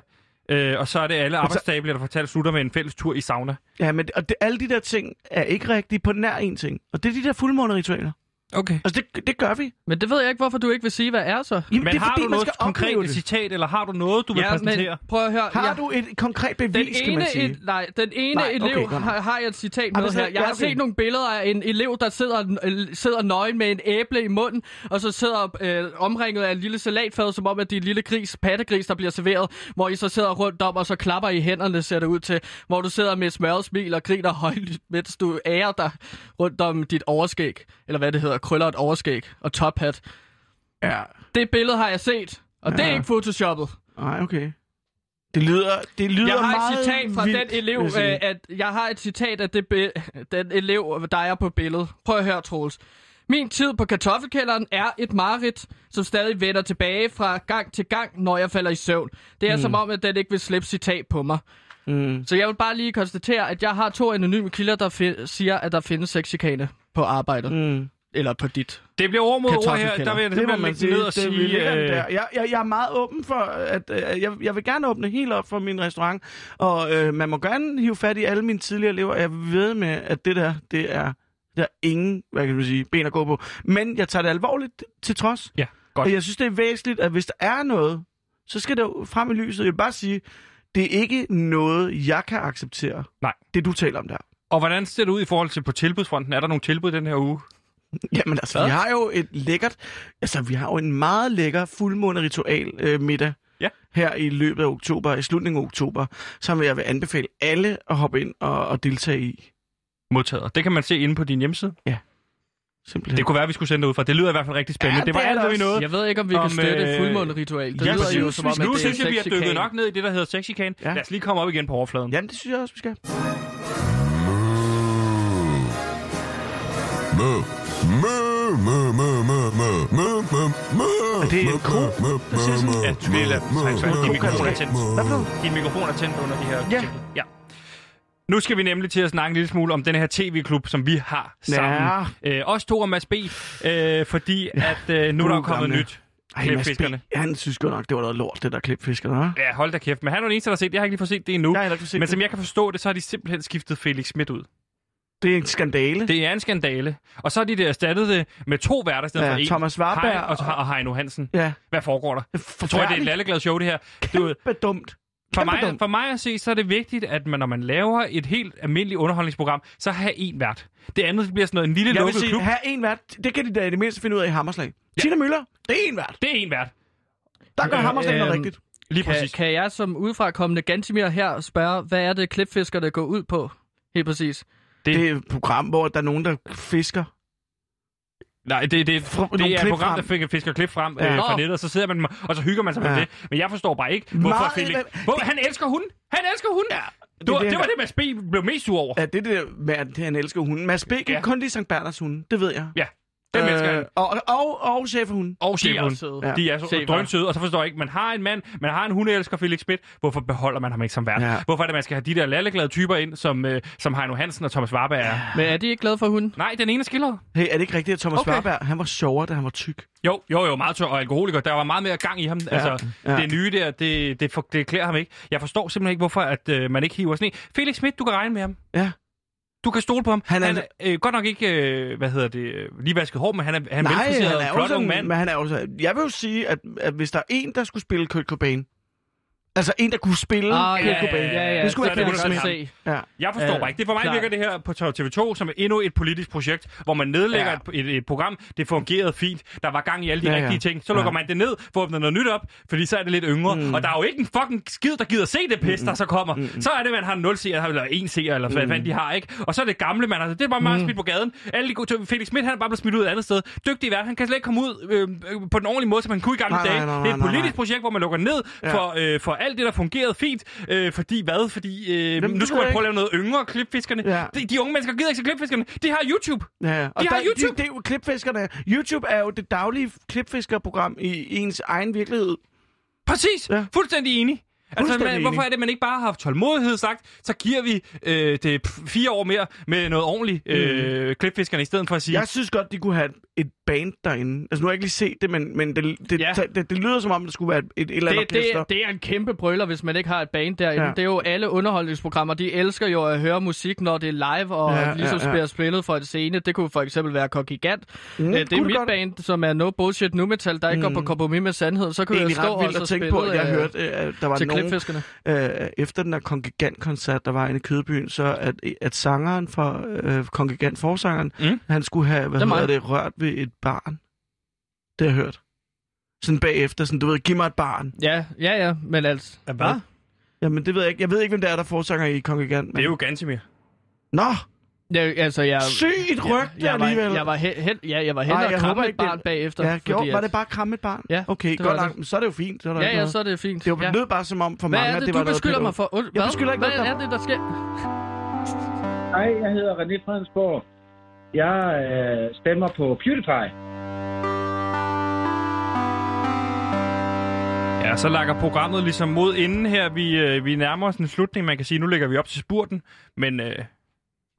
Speaker 1: Øh, og så er det alle arbejdsdage, bliver der fortalt, slutter med en fælles tur i sauna.
Speaker 10: Ja, men og det, alle de der ting er ikke rigtige på nær en ting. Og det er de der fuldmåneritualer.
Speaker 1: Okay.
Speaker 10: Altså, det, det gør vi.
Speaker 2: Men det ved jeg ikke, hvorfor du ikke vil sige, hvad er så?
Speaker 10: Jamen,
Speaker 1: Men
Speaker 10: det er
Speaker 1: har
Speaker 10: fordi,
Speaker 1: du
Speaker 10: man
Speaker 1: noget
Speaker 10: skal
Speaker 1: konkret et citat, eller har du noget, du vil præsentere?
Speaker 2: men prøv at høre.
Speaker 10: Har
Speaker 2: jeg,
Speaker 10: du et konkret bevis,
Speaker 2: den
Speaker 10: kan
Speaker 2: ene,
Speaker 10: man sige?
Speaker 2: el- nej, den ene
Speaker 10: Nej,
Speaker 2: elev
Speaker 10: okay,
Speaker 2: har, har jeg et citat med her. Jeg
Speaker 10: ja,
Speaker 2: har set nogle billeder af en elev, der sidder, sidder nøgen med en æble i munden, og så sidder øh, omringet af en lille salatfad, som om at det er en lille gris, pattegris, der bliver serveret, hvor I så sidder rundt om, og så klapper i hænderne, ser det ud til, hvor du sidder med et smørret smil og griner højt, mens du ærer dig rundt om dit overskæg, eller hvad det hedder, krøller et overskæg og tophat.
Speaker 10: Ja.
Speaker 2: Det billede har jeg set, og ja. det er ikke photoshoppet.
Speaker 10: Nej, okay. Det lyder, det lyder
Speaker 2: Jeg har
Speaker 10: meget
Speaker 2: et citat fra
Speaker 10: vildt,
Speaker 2: den elev, øh, at jeg har et citat af det den elev, der er på billedet. Prøv at høre, Troels. Min tid på kartoffelkælderen er et mareridt, som stadig vender tilbage fra gang til gang, når jeg falder i søvn. Det er mm. som om, at den ikke vil slippe citat på mig.
Speaker 10: Mm.
Speaker 2: Så jeg vil bare lige konstatere, at jeg har to anonyme kilder, der siger, at der findes sexchikane på arbejdet.
Speaker 10: Mm.
Speaker 2: Eller på dit.
Speaker 1: Det bliver ord mod ord her. Der vil jeg simpelthen
Speaker 10: man
Speaker 1: lægge
Speaker 10: sige.
Speaker 1: ned og
Speaker 10: det
Speaker 1: sige... øh,
Speaker 10: der. Jeg, jeg, jeg er meget åben for, at øh, jeg, jeg vil gerne åbne helt op for min restaurant, og øh, man må gerne hive fat i alle mine tidligere elever. Jeg ved med, at det der, det er, der er ingen, hvad kan man sige, ben at gå på. Men jeg tager det alvorligt til trods.
Speaker 1: Ja, godt.
Speaker 10: Og jeg synes, det er væsentligt, at hvis der er noget, så skal det jo frem i lyset. Jeg vil bare sige, det er ikke noget, jeg kan acceptere.
Speaker 1: Nej.
Speaker 10: Det, du taler om der.
Speaker 1: Og hvordan ser det ud i forhold til på tilbudsfronten? Er der nogle tilbud den her uge?
Speaker 10: Jamen altså,
Speaker 2: Hvad?
Speaker 10: vi har jo et lækkert, altså vi har jo en meget lækker fuldmåneritual øh, middag
Speaker 1: Ja.
Speaker 10: her i løbet af oktober, i slutningen af oktober, som jeg vil anbefale alle at hoppe ind og, og deltage i.
Speaker 1: Modtaget. Det kan man se inde på din hjemmeside.
Speaker 10: Simpelthen.
Speaker 1: Det kunne være, at vi skulle sende det ud fra. Det lyder i hvert fald rigtig spændende.
Speaker 10: Ja,
Speaker 1: det var
Speaker 10: det
Speaker 1: alt, hvad vi nåede.
Speaker 2: Jeg ved ikke, om vi
Speaker 1: Om,
Speaker 2: kan støtte
Speaker 1: øh,
Speaker 2: fuldmåneritual. Det
Speaker 1: Ja,
Speaker 2: lyder jo som om,
Speaker 1: nu
Speaker 2: det
Speaker 1: synes jeg, vi har dykket nok ned i det, der hedder sexchikane.
Speaker 10: Ja.
Speaker 1: Lad os lige komme op igen på overfladen.
Speaker 10: Jamen, det synes jeg også, vi skal. Er det en ko, der siger sådan?
Speaker 1: Ja, du vil lade Din mikrofon er tændt.
Speaker 10: Hvad noget?
Speaker 1: Din mikrofon er tændt under de her
Speaker 10: Ja.
Speaker 1: ja. Nu skal vi nemlig til at snakke en lille smule om den her tv-klub, som vi har sammen.
Speaker 10: Ja.
Speaker 1: Øh, os to og Mads B. Øh, fordi at øh, nu er der kommet
Speaker 10: gamle.
Speaker 1: nyt.
Speaker 10: Ej, Mads B,
Speaker 1: Klipfiskerne.
Speaker 10: han synes godt nok, det var noget lort, det der klipfiskerne, hva'?
Speaker 1: Ja, hold da kæft. Men han var den eneste, der har set det. Jeg har ikke lige fået set det endnu.
Speaker 10: Jeg har heller ikke set
Speaker 1: Men
Speaker 10: det.
Speaker 1: som jeg kan forstå det, så har de simpelthen skiftet Felix Schmidt ud.
Speaker 10: Det er en skandale.
Speaker 1: Det er en skandale. Og så har de det erstattet det med to værter i stedet
Speaker 10: Ja,
Speaker 1: for en.
Speaker 10: Thomas Warberg
Speaker 1: Hein og, og Heino Hansen.
Speaker 10: Ja.
Speaker 1: Hvad foregår der? Jeg tror, det er et lalleglad show, det her. Du,
Speaker 10: Kæmpe dumt.
Speaker 1: for, mig,
Speaker 10: dumt.
Speaker 1: for mig at se, så er det vigtigt, at man, når man laver et helt almindeligt underholdningsprogram, så har en vært. Det andet det bliver sådan noget, en lille
Speaker 10: Jeg
Speaker 1: lukket
Speaker 10: sige,
Speaker 1: klub.
Speaker 10: have en vært, det kan de da i det mindste finde ud af i Hammerslag. Ja. Tina Møller, det er en vært.
Speaker 1: Det er en vært.
Speaker 10: Der gør
Speaker 2: Øh,
Speaker 10: Hammerslag noget
Speaker 2: øhm,
Speaker 10: rigtigt.
Speaker 1: Lige
Speaker 2: Kan,
Speaker 1: præcis.
Speaker 2: kan jeg som udefrakommende Gantimir her spørge, hvad er det klipfiskerne går ud på? Helt præcis.
Speaker 1: Det-
Speaker 10: Det er et program, hvor der er nogen, der fisker.
Speaker 1: Nej, det, det, det, det er et program,
Speaker 10: frem.
Speaker 1: der fisker, fisker klip frem
Speaker 10: Ja.
Speaker 1: øh, fra nettet, og så sidder man og så hygger man sig med
Speaker 10: Ja.
Speaker 1: det. Men jeg forstår bare ikke, hvorfor
Speaker 10: Meget-
Speaker 1: Felix... Hvor, han elsker hunden! Han elsker hunden!
Speaker 10: Ja,
Speaker 1: det, var,
Speaker 10: det-
Speaker 1: det, var det, Mads B. blev mest sur over.
Speaker 10: Ja, det er det, med, at han elsker hunden. Mads B. kan
Speaker 1: Ja.
Speaker 10: kun lide Sankt Berners hunde, det ved jeg.
Speaker 1: Ja, han.
Speaker 10: Øh, og, og, og.
Speaker 1: Og
Speaker 2: De er
Speaker 1: chefen.
Speaker 2: også søde.
Speaker 10: Ja.
Speaker 1: De er så drønsøde, og så forstår jeg ikke, man har en mand, man har en hundeelsker, Felix Schmidt. Hvorfor beholder man ham ikke som vært?
Speaker 10: Ja.
Speaker 1: Hvorfor er det, man skal have de der lalleglade typer ind, som, øh, som Heino Hansen og Thomas Warberg er?
Speaker 2: Men er de ikke glade for hunden?
Speaker 1: Nej, den ene er skildret.
Speaker 10: Hey, er det ikke rigtigt, at Thomas
Speaker 1: Okay.
Speaker 10: Warberg, han var sjovere, da han var tyk?
Speaker 1: Jo, jo, jo, meget tør og alkoholiker. Der var meget mere gang i ham. Ja, altså, ja. det nye der, det, det, for, det klæder ham ikke. Jeg forstår simpelthen ikke, hvorfor at, øh, man ikke hiver sådan en. Felix Schmidt, du kan regne med ham.
Speaker 10: Ja.
Speaker 1: Du kan stole på ham.
Speaker 10: Han
Speaker 1: Han
Speaker 10: er-
Speaker 1: er, øh, godt nok ikke, øh, hvad hedder det, øh, lige vasket hår, men han er, han er
Speaker 10: Nej, han er
Speaker 1: flot
Speaker 10: også en,
Speaker 1: mand.
Speaker 10: men han er også... Jeg vil jo sige, at, at hvis der er en, der skulle spille Kurt Cobain, altså en, der kunne spille
Speaker 2: Ah,
Speaker 10: Kurt
Speaker 2: ja,
Speaker 10: Cobain,
Speaker 2: ja, ja.
Speaker 10: det skulle
Speaker 1: så
Speaker 10: være
Speaker 1: det
Speaker 2: se.
Speaker 10: Ja.
Speaker 1: Jeg forstår bare ikke. Det for mig virker det her på TV2 som endnu et politisk projekt, hvor man nedlægger
Speaker 10: Ja.
Speaker 1: ja. et, et, et program. Det fungerede fint. Der var gang i alle de
Speaker 10: Ja,
Speaker 1: ja,
Speaker 10: ja.
Speaker 1: rigtige ting. Så lukker
Speaker 10: Ja.
Speaker 1: man det ned, får åbnet noget nyt op, fordi så er det lidt yngre. Mm. Og der er jo ikke en fucking skid, der gider se det pis, der så kommer. Mm. Så er det, man har 0 seere, eller 1 seer, eller hvad fanden de har, ikke? Og så er det gamle, man har. Det er bare meget smidt på gaden. Alle de gode, Felix Schmidt, han er bare blevet smidt ud et andet sted. Dygtig vært, han kan slet ikke komme ud øh, øh, på den ordentlige måde, som han kunne i gamle
Speaker 10: Nej,
Speaker 1: dage.
Speaker 10: nej, nej,
Speaker 1: det er et politisk projekt, hvor man lukker ned
Speaker 10: Ja.
Speaker 1: for, øh, for alt det, der fungerede fint. Øh, fordi hvad? Fordi øh,
Speaker 10: det
Speaker 1: nu skulle man
Speaker 10: jeg
Speaker 1: prøve at lave noget yngre klipfiskerne.
Speaker 10: Ja.
Speaker 1: De, de unge mennesker gider ikke se klipfiskerne. De har YouTube.
Speaker 10: Ja, og
Speaker 1: De har
Speaker 10: der,
Speaker 1: YouTube.
Speaker 10: Det, det er jo klipfiskerne. YouTube er jo det daglige klipfiskerprogram i ens egen virkelighed.
Speaker 1: Præcis.
Speaker 10: Ja.
Speaker 1: Fuldstændig enig. Altså, man, hvorfor er det, man ikke bare har haft tålmodighed sagt, så giver vi øh, det fire år mere med noget ordentligt øh, klipfiskerne, i stedet for at sige,
Speaker 10: Jeg synes godt, de kunne have et band derinde. Altså, nu har jeg ikke lige set det, men, men det, det,
Speaker 2: Ja.
Speaker 10: ja. det, det, lyder som om, det skulle være et, et, eller andet
Speaker 2: Det, det,
Speaker 10: orkester.
Speaker 2: det er en kæmpe brøler, hvis man ikke har et band derinde. Ja. Det er jo alle underholdningsprogrammer. De elsker jo at høre musik, når det er live, og
Speaker 10: Ja,
Speaker 2: ligesom
Speaker 10: ja, ja.
Speaker 2: bliver spillet for et scene. Det kunne for eksempel være Kongigant.
Speaker 10: Mm,
Speaker 2: Mm, det er
Speaker 10: det
Speaker 2: mit
Speaker 10: godt.
Speaker 2: band, som er no bullshit nu metal, der ikke mm. går på
Speaker 10: Mm.
Speaker 2: kompromis med sandhed. Så kunne jeg stå
Speaker 10: ret vildt
Speaker 2: og
Speaker 10: at
Speaker 2: så
Speaker 10: tænke
Speaker 2: spille
Speaker 10: på, at jeg
Speaker 2: øh,
Speaker 10: hørte, øh, der var
Speaker 2: til
Speaker 10: nogen, øh, efter den der kongigant-koncert, der var inde i Kødbyen, så at, at sangeren for øh, kongigant, forsangeren,
Speaker 1: Mm.
Speaker 10: han skulle have, hvad
Speaker 2: Det er
Speaker 10: hedder det, rørt ved et barn. Det har jeg hørt. Sådan bagefter, sådan, du ved, giv mig et barn.
Speaker 2: Ja, ja, ja, men altså...
Speaker 1: Hvad?
Speaker 10: Jamen, det ved jeg ikke. Jeg ved ikke, hvem det er, der er forsanger i kongigant. Men...
Speaker 1: Det er jo Gansimir.
Speaker 10: Nå,
Speaker 2: Ja, altså, jeg...
Speaker 10: sygt rygte
Speaker 2: jeg, var,
Speaker 10: alligevel.
Speaker 2: jeg var hen, hen, ja, jeg var hen
Speaker 10: Ej,
Speaker 2: og
Speaker 10: jeg
Speaker 2: kramme
Speaker 10: håber
Speaker 2: et
Speaker 10: ikke, det-
Speaker 2: barn bagefter.
Speaker 10: Ja, gjorde,
Speaker 2: fordi
Speaker 10: var
Speaker 2: at-
Speaker 10: det bare at kramme et barn?
Speaker 2: Ja,
Speaker 10: Okay,
Speaker 2: det
Speaker 10: godt nok.
Speaker 2: det.
Speaker 10: Så er det jo fint. Så er der
Speaker 2: Ja,
Speaker 10: ikke
Speaker 2: ja,
Speaker 10: noget.
Speaker 2: så er det fint.
Speaker 10: Det var
Speaker 2: ja.
Speaker 10: lød bare som om for
Speaker 2: Hvad
Speaker 10: mange,
Speaker 2: er
Speaker 10: at
Speaker 2: det,
Speaker 10: det
Speaker 2: du
Speaker 10: var noget
Speaker 2: beskylder
Speaker 10: pædofil.
Speaker 2: mig for? Und,
Speaker 10: Jeg beskylder ikke
Speaker 2: Hvad er det, der sker?
Speaker 11: Hej, jeg hedder René Fredensborg. Jeg øh, stemmer på PewDiePie.
Speaker 1: Ja, så lakker programmet ligesom mod inden her. Vi, øh, vi nærmer os en slutning. Man kan sige, nu lægger vi op til spurten, men øh,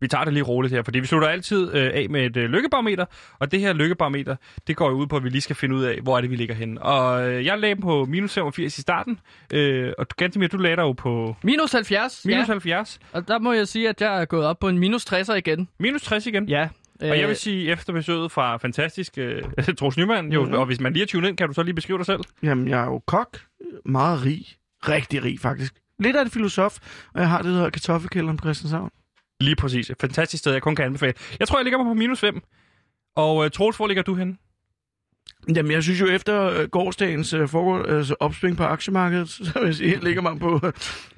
Speaker 1: vi tager det lige roligt her, fordi vi slutter altid øh, af med et øh, lykkebarometer, og det her lykkebarometer, det går jo ud på, at vi lige skal finde ud af, hvor er det, vi ligger henne. Og øh, jeg lagde på minus 85 i starten, øh, og Gantemir, du lagde dig jo på
Speaker 2: Minus 70,
Speaker 1: minus
Speaker 2: ja.
Speaker 1: 70.
Speaker 2: Og der må jeg sige, at jeg er gået op på en minus 60'er igen.
Speaker 1: Minus 60 igen.
Speaker 2: Ja.
Speaker 1: Og jeg
Speaker 2: Øh,
Speaker 1: vil sige, efter besøget fra fantastisk øh, Troels Nyman, jo,
Speaker 10: Mhm.
Speaker 1: og hvis man lige er tunet ind, kan du så lige beskrive dig selv?
Speaker 10: Jamen, jeg er jo kok. Meget rig. Rigtig rig, faktisk. Lidt af en filosof, og jeg har det, der hedder kartoffelkælderen på Christianshavn.
Speaker 1: Lige præcis. Et fantastisk sted, jeg kun kan anbefale. Jeg tror, jeg ligger mig på minus 5. Og øh, Troels, hvor ligger du henne?
Speaker 10: Jamen, jeg synes jo, efter øh, gårdsdagens øh, forgår, altså opsving på aktiemarkedet, så vil jeg sige, ligger mig på,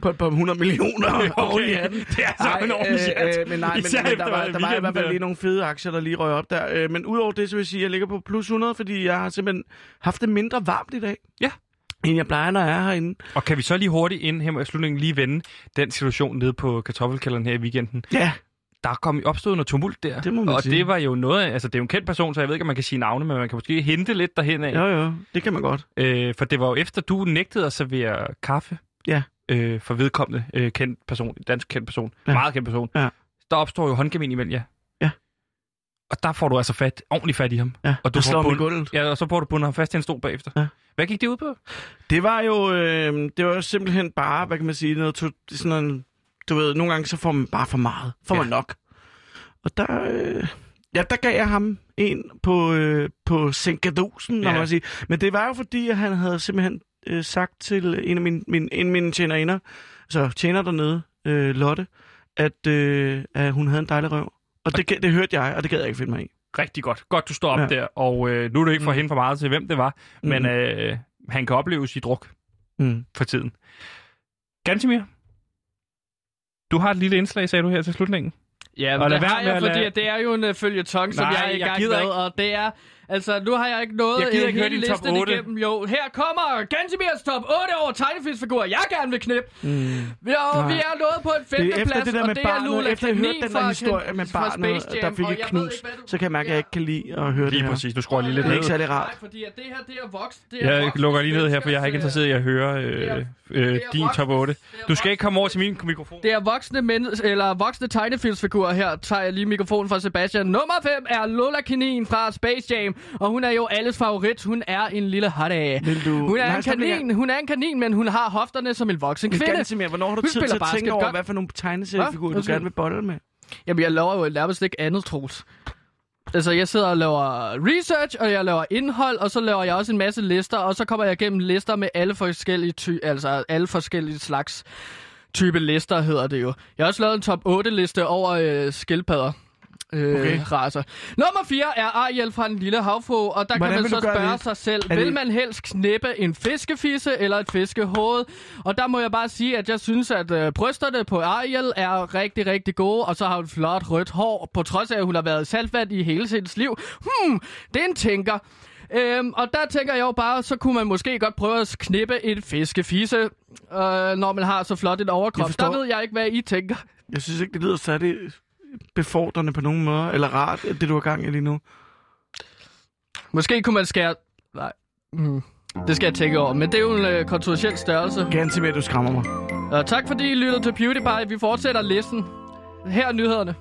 Speaker 10: på et par hundrede millioner oven i hatten.
Speaker 1: Det er så en ordentlig chat.
Speaker 10: øh, men nej, men,
Speaker 1: Især
Speaker 10: men der, var, der var i hvert fald lige nogle fede aktier, der lige røg op der. Øh, men udover det, så vil jeg sige, at jeg ligger på plus 100, fordi jeg har simpelthen haft det mindre varmt i dag.
Speaker 1: Ja.
Speaker 10: End jeg plejer, når jeg er herinde.
Speaker 1: Og kan vi så lige hurtigt ind her i slutningen lige vende den situation nede på kartoffelkælderen her i weekenden?
Speaker 10: Ja.
Speaker 1: Der kom opstået noget tumult der.
Speaker 10: Det må man
Speaker 1: og
Speaker 10: sige.
Speaker 1: det var jo noget altså det er jo en kendt person, så jeg ved ikke, om man kan sige navne, men man kan måske hente lidt derhen af.
Speaker 10: Jo, jo, det kan man godt.
Speaker 1: Øh, for det var jo efter, du nægtede at servere kaffe
Speaker 10: Ja.
Speaker 1: øh, for vedkommende øh, kendt person, dansk kendt person, ja.
Speaker 10: Ja.
Speaker 1: meget kendt person.
Speaker 10: Ja.
Speaker 1: Der opstår jo håndgemin imellem jer.
Speaker 10: Ja.
Speaker 1: Og der får du altså fat, ordentligt fat i ham.
Speaker 10: Ja,
Speaker 1: og du
Speaker 10: slår
Speaker 1: bund-
Speaker 10: gulvet.
Speaker 1: Ja, og så får du bundet ham fast til en stol bagefter.
Speaker 10: Ja.
Speaker 1: Hvad gik det ud på?
Speaker 10: Det var jo, øh, det var jo simpelthen bare, hvad kan man sige, noget, to, sådan en, du ved, nogle gange så får man bare for meget. Får
Speaker 1: Ja.
Speaker 10: man nok. Og der, øh, ja, der gav jeg ham en på, øh, på sænkedosen, ja. Man sige. Men det var jo fordi, at han havde simpelthen øh, sagt til en af mine, min, en af mine tjenerinder, altså tjener dernede, øh, Lotte, at, øh, at hun havde en dejlig røv. Og det, det hørte jeg, og det gad jeg ikke finde mig i.
Speaker 1: Rigtig godt. Godt, du står op ja. Der. Og øh, nu er du ikke for
Speaker 10: Mm.
Speaker 1: hende for meget til, hvem det var. Mm. Men øh, han kan opleves i druk
Speaker 10: Mm.
Speaker 1: for tiden. Gantimir, du har et lille indslag, sagde du her til slutningen.
Speaker 2: Ja,
Speaker 1: Og
Speaker 2: men det har jeg, fordi
Speaker 1: lade-
Speaker 2: det er jo en uh, følgetong, som
Speaker 1: Nej,
Speaker 2: jeg er i
Speaker 1: jeg
Speaker 2: gang
Speaker 1: gider
Speaker 2: med, og det er... Altså, nu har jeg ikke nået
Speaker 1: Jeg gider
Speaker 2: øh,
Speaker 1: ikke høre
Speaker 2: hele
Speaker 1: din top
Speaker 2: listen
Speaker 1: 8.
Speaker 2: igennem. Jo, her kommer Gantemirs top 8 over tegnefilmsfigurer, jeg gerne vil knippe.
Speaker 10: Mm.
Speaker 2: Vi, og
Speaker 10: Nej.
Speaker 2: vi er nået på en
Speaker 10: Det
Speaker 2: femte
Speaker 10: efter
Speaker 2: plads,
Speaker 10: det der
Speaker 2: og
Speaker 10: med
Speaker 2: det er
Speaker 10: barnet,
Speaker 2: Lola
Speaker 10: efter jeg hørte den der historie med barnet,
Speaker 2: Jam,
Speaker 10: der fik et knus,
Speaker 2: ikke, du-
Speaker 10: så kan jeg mærke, at jeg ikke kan lide at høre det
Speaker 1: Lige
Speaker 10: her.
Speaker 1: præcis. Nu skruer lige lidt
Speaker 10: Det er
Speaker 1: ned.
Speaker 10: ikke særlig rart.
Speaker 2: Nej, fordi at det her, det er voksen. Det er
Speaker 1: Jeg
Speaker 2: voksne
Speaker 1: lukker lige ned her, for jeg er ikke interesseret i at høre øh, øh, din top 8. Du skal ikke komme over til min mikrofon.
Speaker 2: Det er voksne, men, eller voksne tegnefilmsfigurer her. Tager jeg lige mikrofonen fra Sebastian. Nummer 5 er Lola Kanin fra Space Jam. Og hun er jo alles favorit. Hun er en lille hotte.
Speaker 10: Du...
Speaker 2: Hun er,
Speaker 10: Nej,
Speaker 2: en kanin, hun er en kanin, men hun har hofterne som en voksen kvinde.
Speaker 10: Gantemir, hvornår har du
Speaker 2: Hun
Speaker 10: tid til
Speaker 2: spiller
Speaker 10: at tænke
Speaker 2: basket
Speaker 10: over,
Speaker 2: godt.
Speaker 10: hvad for nogle tegneseriefigurer, du gerne vil bolle med?
Speaker 2: Jamen, jeg laver jo nærmest ikke andet, Troels. Altså, jeg sidder og laver research, og jeg laver indhold, og så laver jeg også en masse lister, og så kommer jeg igennem lister med alle forskellige, ty- altså alle forskellige slags type lister, hedder det jo. Jeg har også lavet en top 8-liste over øh, skildpadder. Øh,
Speaker 10: Okay.
Speaker 2: racer. Nummer 4 er Ariel fra den lille havfru, og der
Speaker 10: Hvordan
Speaker 2: kan man så spørge
Speaker 10: det?
Speaker 2: sig selv,
Speaker 10: Er
Speaker 2: vil
Speaker 10: det-
Speaker 2: man helst knippe en fiskefisse eller et fiskehoved? Og der må jeg bare sige, at jeg synes, at øh, brysterne på Ariel er rigtig, rigtig gode, og så har hun flot rødt hår, på trods af, at hun har været saltvand i hele sit liv. Hmm, det er en tænker. Øhm, og der tænker jeg jo bare, så kunne man måske godt prøve at knippe et fiskefisse, øh, når man har så flot
Speaker 10: Jeg
Speaker 2: overkrop. Der ved jeg ikke, hvad I tænker.
Speaker 10: Jeg synes ikke, det lyder særlig befordrende på nogen måde, eller rart, det du har gang i lige nu.
Speaker 2: Måske kunne man skære... Nej. Mm. Det skal jeg tænke over, men det er jo en øh, kontroversiel størrelse.
Speaker 10: Gantemir, du skræmmer mig.
Speaker 2: Og tak fordi I lyttede til PewDiePie. Vi fortsætter listen. Her er nyhederne.